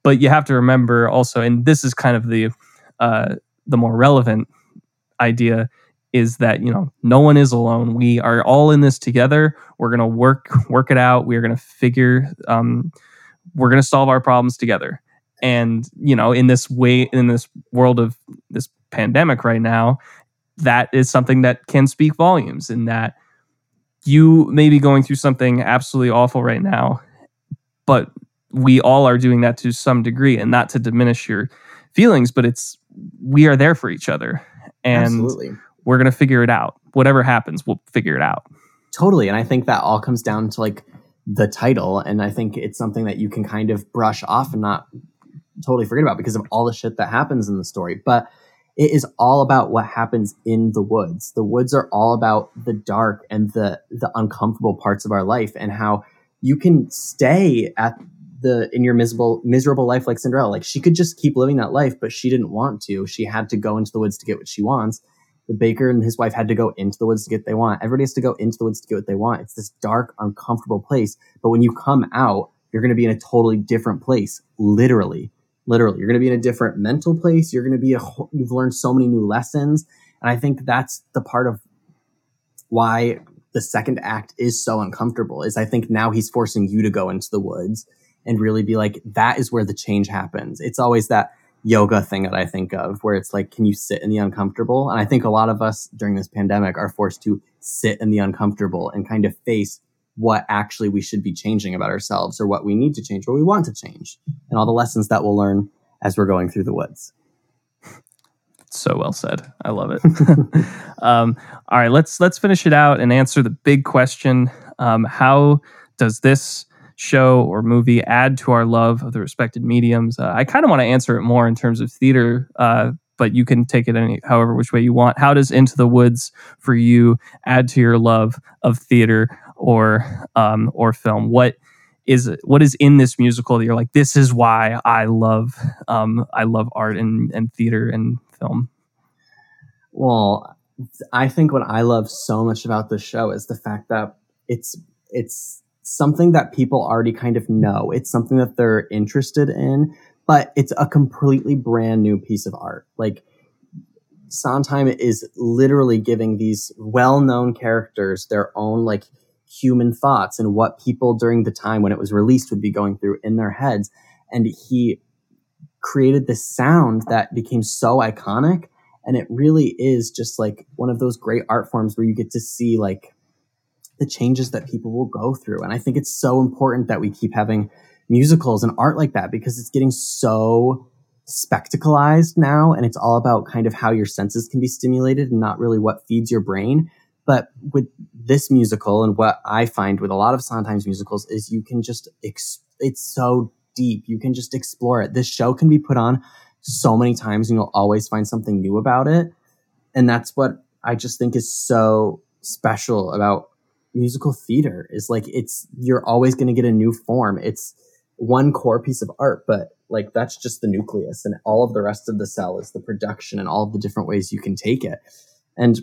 but you have to remember also and this is kind of the uh the more relevant idea is that you know no one is alone. We are all in this together. We're going to work work it out. We're going to figure um we're going to solve our problems together. And you know in this way in this world of this pandemic right now that is something that can speak volumes in that you may be going through something absolutely awful right now but we all are doing that to some degree and not to diminish your feelings but it's we are there for each other and Absolutely. we're going to figure it out whatever happens we'll figure it out Totally. And I think that all comes down to like the title. And I think it's something that you can kind of brush off and not totally forget about because of all the shit that happens in the story. But it is all about what happens in the woods. The woods are all about the dark and the the uncomfortable parts of our life and how you can stay at the in your miserable miserable life like Cinderella. Like she could just keep living that life, but she didn't want to. She had to go into the woods to get what she wants the baker and his wife had to go into the woods to get what they want. Everybody has to go into the woods to get what they want. It's this dark, uncomfortable place. But when you come out, you're going to be in a totally different place. Literally, literally, you're going to be in a different mental place. You're going to be a. You've learned so many new lessons, and I think that's the part of why the second act is so uncomfortable. Is I think now he's forcing you to go into the woods and really be like, that is where the change happens. It's always that yoga thing that I think of where it's like, can you sit in the uncomfortable? And I think a lot of us during this pandemic are forced to sit in the uncomfortable and kind of face what actually we should be changing about ourselves or what we need to change, what we want to change, and all the lessons that we'll learn as we're going through the woods. So well said. I love it. um, all right, let's let's finish it out and answer the big question: um, How does this show or movie add to our love of the respected mediums? Uh, I kind of want to answer it more in terms of theater, uh, but you can take it any however which way you want. How does Into the Woods for you add to your love of theater or um, or film? What is what is in this musical that you're like, this is why I love um, I love art and, and theater and film? Well, I think what I love so much about this show is the fact that it's it's something that people already kind of know. It's something that they're interested in, but it's a completely brand new piece of art. Like Sondheim is literally giving these well-known characters their own like human thoughts and what people during the time when it was released would be going through in their heads. And he created this sound that became so iconic. And it really is just like one of those great art forms where you get to see like the changes that people will go through. And I think it's so important that we keep having musicals and art like that because it's getting so spectacleized now and it's all about kind of how your senses can be stimulated and not really what feeds your brain. But with this musical and what I find with a lot of Sondheim's musicals is you can just, ex- it's so deep. You can just explore it. This show can be put on so many times and you'll always find something new about it. And that's what I just think is so special about musical theater is like it's you're always going to get a new form. It's one core piece of art but like that's just the nucleus and all of the rest of the cell is the production and all of the different ways you can take it. And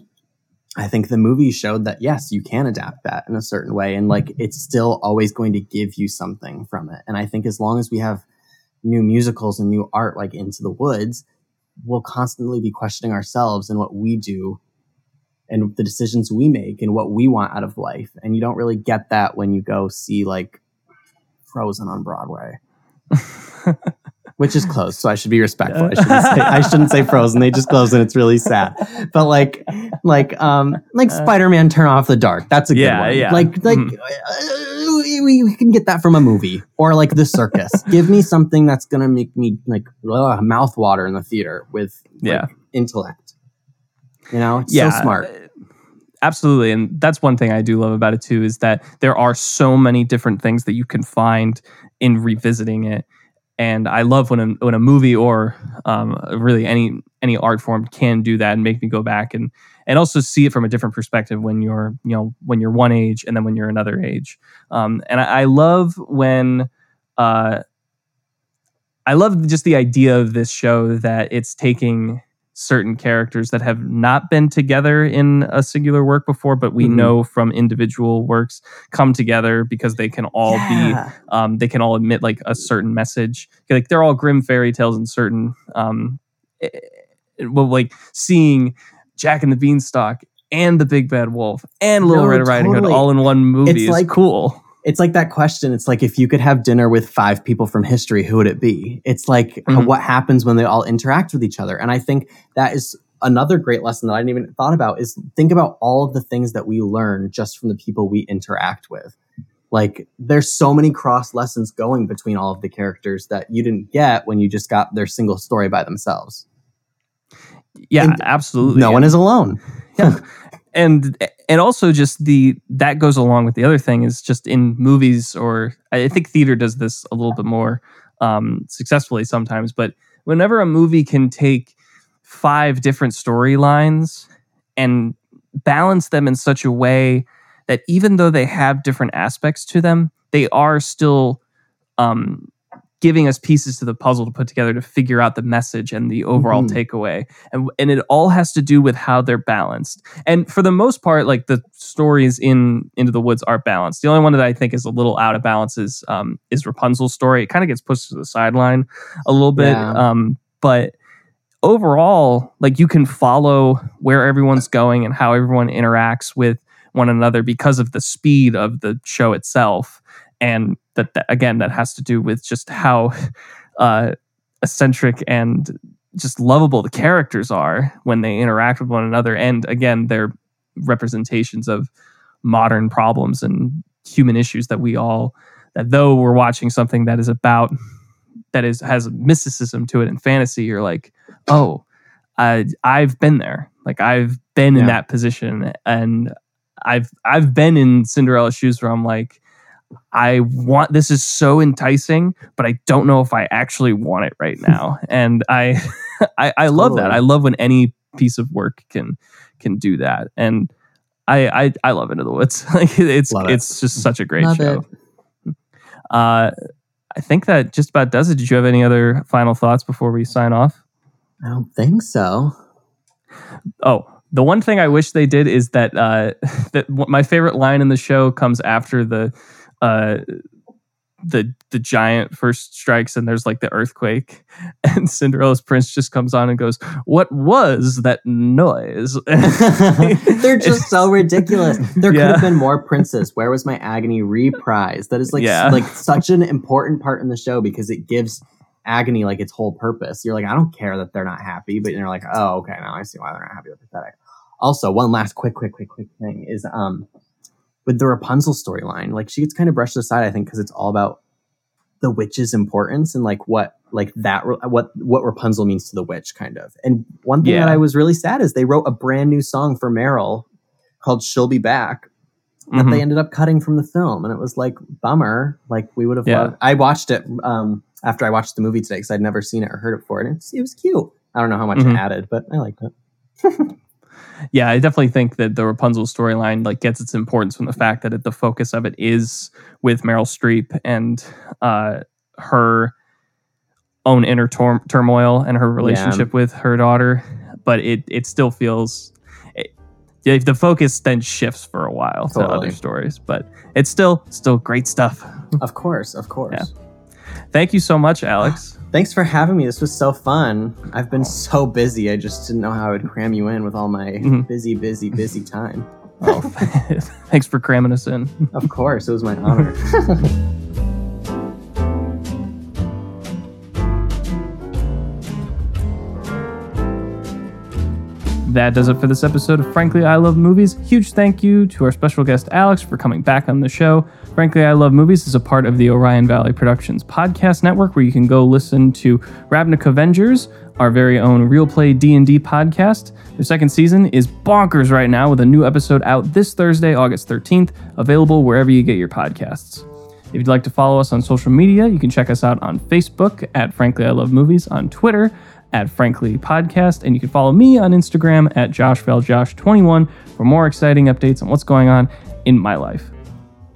i think the movie showed that yes you can adapt that in a certain way and like it's still always going to give you something from it. And i think as long as we have new musicals and new art like into the woods we'll constantly be questioning ourselves and what we do and the decisions we make and what we want out of life. And you don't really get that when you go see like Frozen on Broadway. Which is closed, so I should be respectful. I shouldn't, say, I shouldn't say Frozen. They just closed, and it's really sad. But like, like, um, like uh, Spider-Man: Turn Off the Dark. That's a good one. Yeah. Like, like mm. uh, we, we, can get that from a movie or like the circus. Give me something that's gonna make me like ugh, mouth water in the theater with like, yeah intellect. You know, it's yeah. so smart absolutely and that's one thing i do love about it too is that there are so many different things that you can find in revisiting it and i love when a, when a movie or um, really any any art form can do that and make me go back and and also see it from a different perspective when you're you know when you're one age and then when you're another age um, and I, I, love when uh, i love just the idea of this show that it's taking certain characters that have not been together in a singular work before, but we mm-hmm. know from individual works come together because they can all yeah. be, um, they can all admit like a certain message. Like they're all Grimm fairy tales and certain, um, it, eh, well, like seeing Jack and the Beanstalk and the Big Bad Wolf and Little no, Red Riding totally. Hood all in one movie it's is like, cool it's like that question. It's like if you could have dinner with five people from history, who would it be? It's like mm-hmm. what happens when they all interact with each other. And I think that is another great lesson that I didn't even thought about is think about all of the things that we learn just from the people we interact with. Like there's so many cross lessons going between all of the characters that you didn't get when you just got their single story by themselves. Yeah, and absolutely. No one is alone. Yeah. and and also just the that goes along with the other thing is just in movies or I think theater does this a little bit more um, successfully sometimes, but whenever a movie can take five different storylines and balance them in such a way that even though they have different aspects to them, they are still um, giving us pieces to the puzzle to put together to figure out the message and the overall mm-hmm. takeaway. And and it all has to do with how they're balanced. And for the most part, like the stories in Into the Woods are balanced. The only one that I think is a little out of balance is um, is Rapunzel's story. It kind of gets pushed to the sideline a little bit. Yeah. Um, but overall, like you can follow where everyone's going and how everyone interacts with one another because of the speed of the show itself and that, that again that has to do with just how uh, eccentric and just lovable the characters are when they interact with one another and again they're representations of modern problems and human issues that we all that though we're watching something that is about that is has mysticism to it and fantasy, you're like, oh, I I've been there. Like I've been in that position, and I've I've been in Cinderella's shoes where I'm like, I want this is so enticing, but I don't know if I actually want it right now. and I I, I love that. I love when any piece of work can can do that. And I I, I love Into the Woods. like it's Love it. it's just such a great Love show. Uh, I think that just about does it. Did you have any other final thoughts before we sign off? I don't think so. Oh, the one thing I wish they did is that uh, that what my favorite line in the show comes after the uh, the the giant first strikes and there's like the earthquake and Cinderella's prince just comes on and goes, "What was that noise?" They're just so ridiculous. There Yeah. could have been more princes. Where was my agony reprise? That is like Yeah. like such an important part in the show because it gives agony like its whole purpose. You're like, I don't care that they're not happy, but you're like, oh, okay, now I see why they're not happy. They're pathetic. Also, one last quick, quick, quick, quick thing is um with the Rapunzel storyline, like she gets kind of brushed aside, I think, because it's all about the witch's importance and like what like that what what Rapunzel means to the witch, kind of. And one thing Yeah. that I was really sad is they wrote a brand new song for Meryl called "She'll Be Back" that Mhm. they ended up cutting from the film, and it was like bummer. Like we would have. Yeah. Loved, I watched it um after I watched the movie today because I'd never seen it or heard it before, and it's, it was cute. I don't know how much Mhm. it added, but I liked it. yeah, I definitely think that the Rapunzel storyline like gets its importance from the fact that it, the focus of it is with Meryl Streep and uh, her own inner tor- turmoil and her relationship with her daughter. But it it still feels it, the focus then shifts for a while to other stories, but it's still still great stuff. Of course, of course. Yeah. Thank you so much, Alex. Thanks for having me. This was so fun. I've been so busy. I just didn't know how I would cram you in with all my Mhm. busy, busy, busy time. Well, thanks for cramming us in. Of course, it was my honor. That does it for this episode of Frankly I Love Movies. Huge thank you to our special guest Alex for coming back on the show. Frankly I Love Movies is a part of the Orion Valley Productions podcast network where you can go listen to Ravnica Avengers, our very own real play D&D podcast. Their second season is bonkers right now with a new episode out this Thursday, August 13th, available wherever you get your podcasts. If you'd like to follow us on social media, you can check us out on Facebook at Frankly I Love Movies, on Twitter at Frankly Podcast, and you can follow me on Instagram at JoshValJosh21 for more exciting updates on what's going on in my life.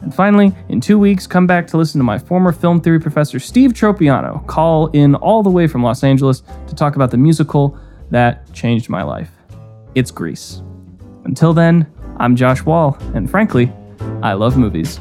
And finally, in two weeks, come back to listen to my former film theory professor Steve Tropiano call in all the way from Los Angeles to talk about the musical that changed my life. It's Grease. Until then, I'm Josh Wall, and frankly, I love movies.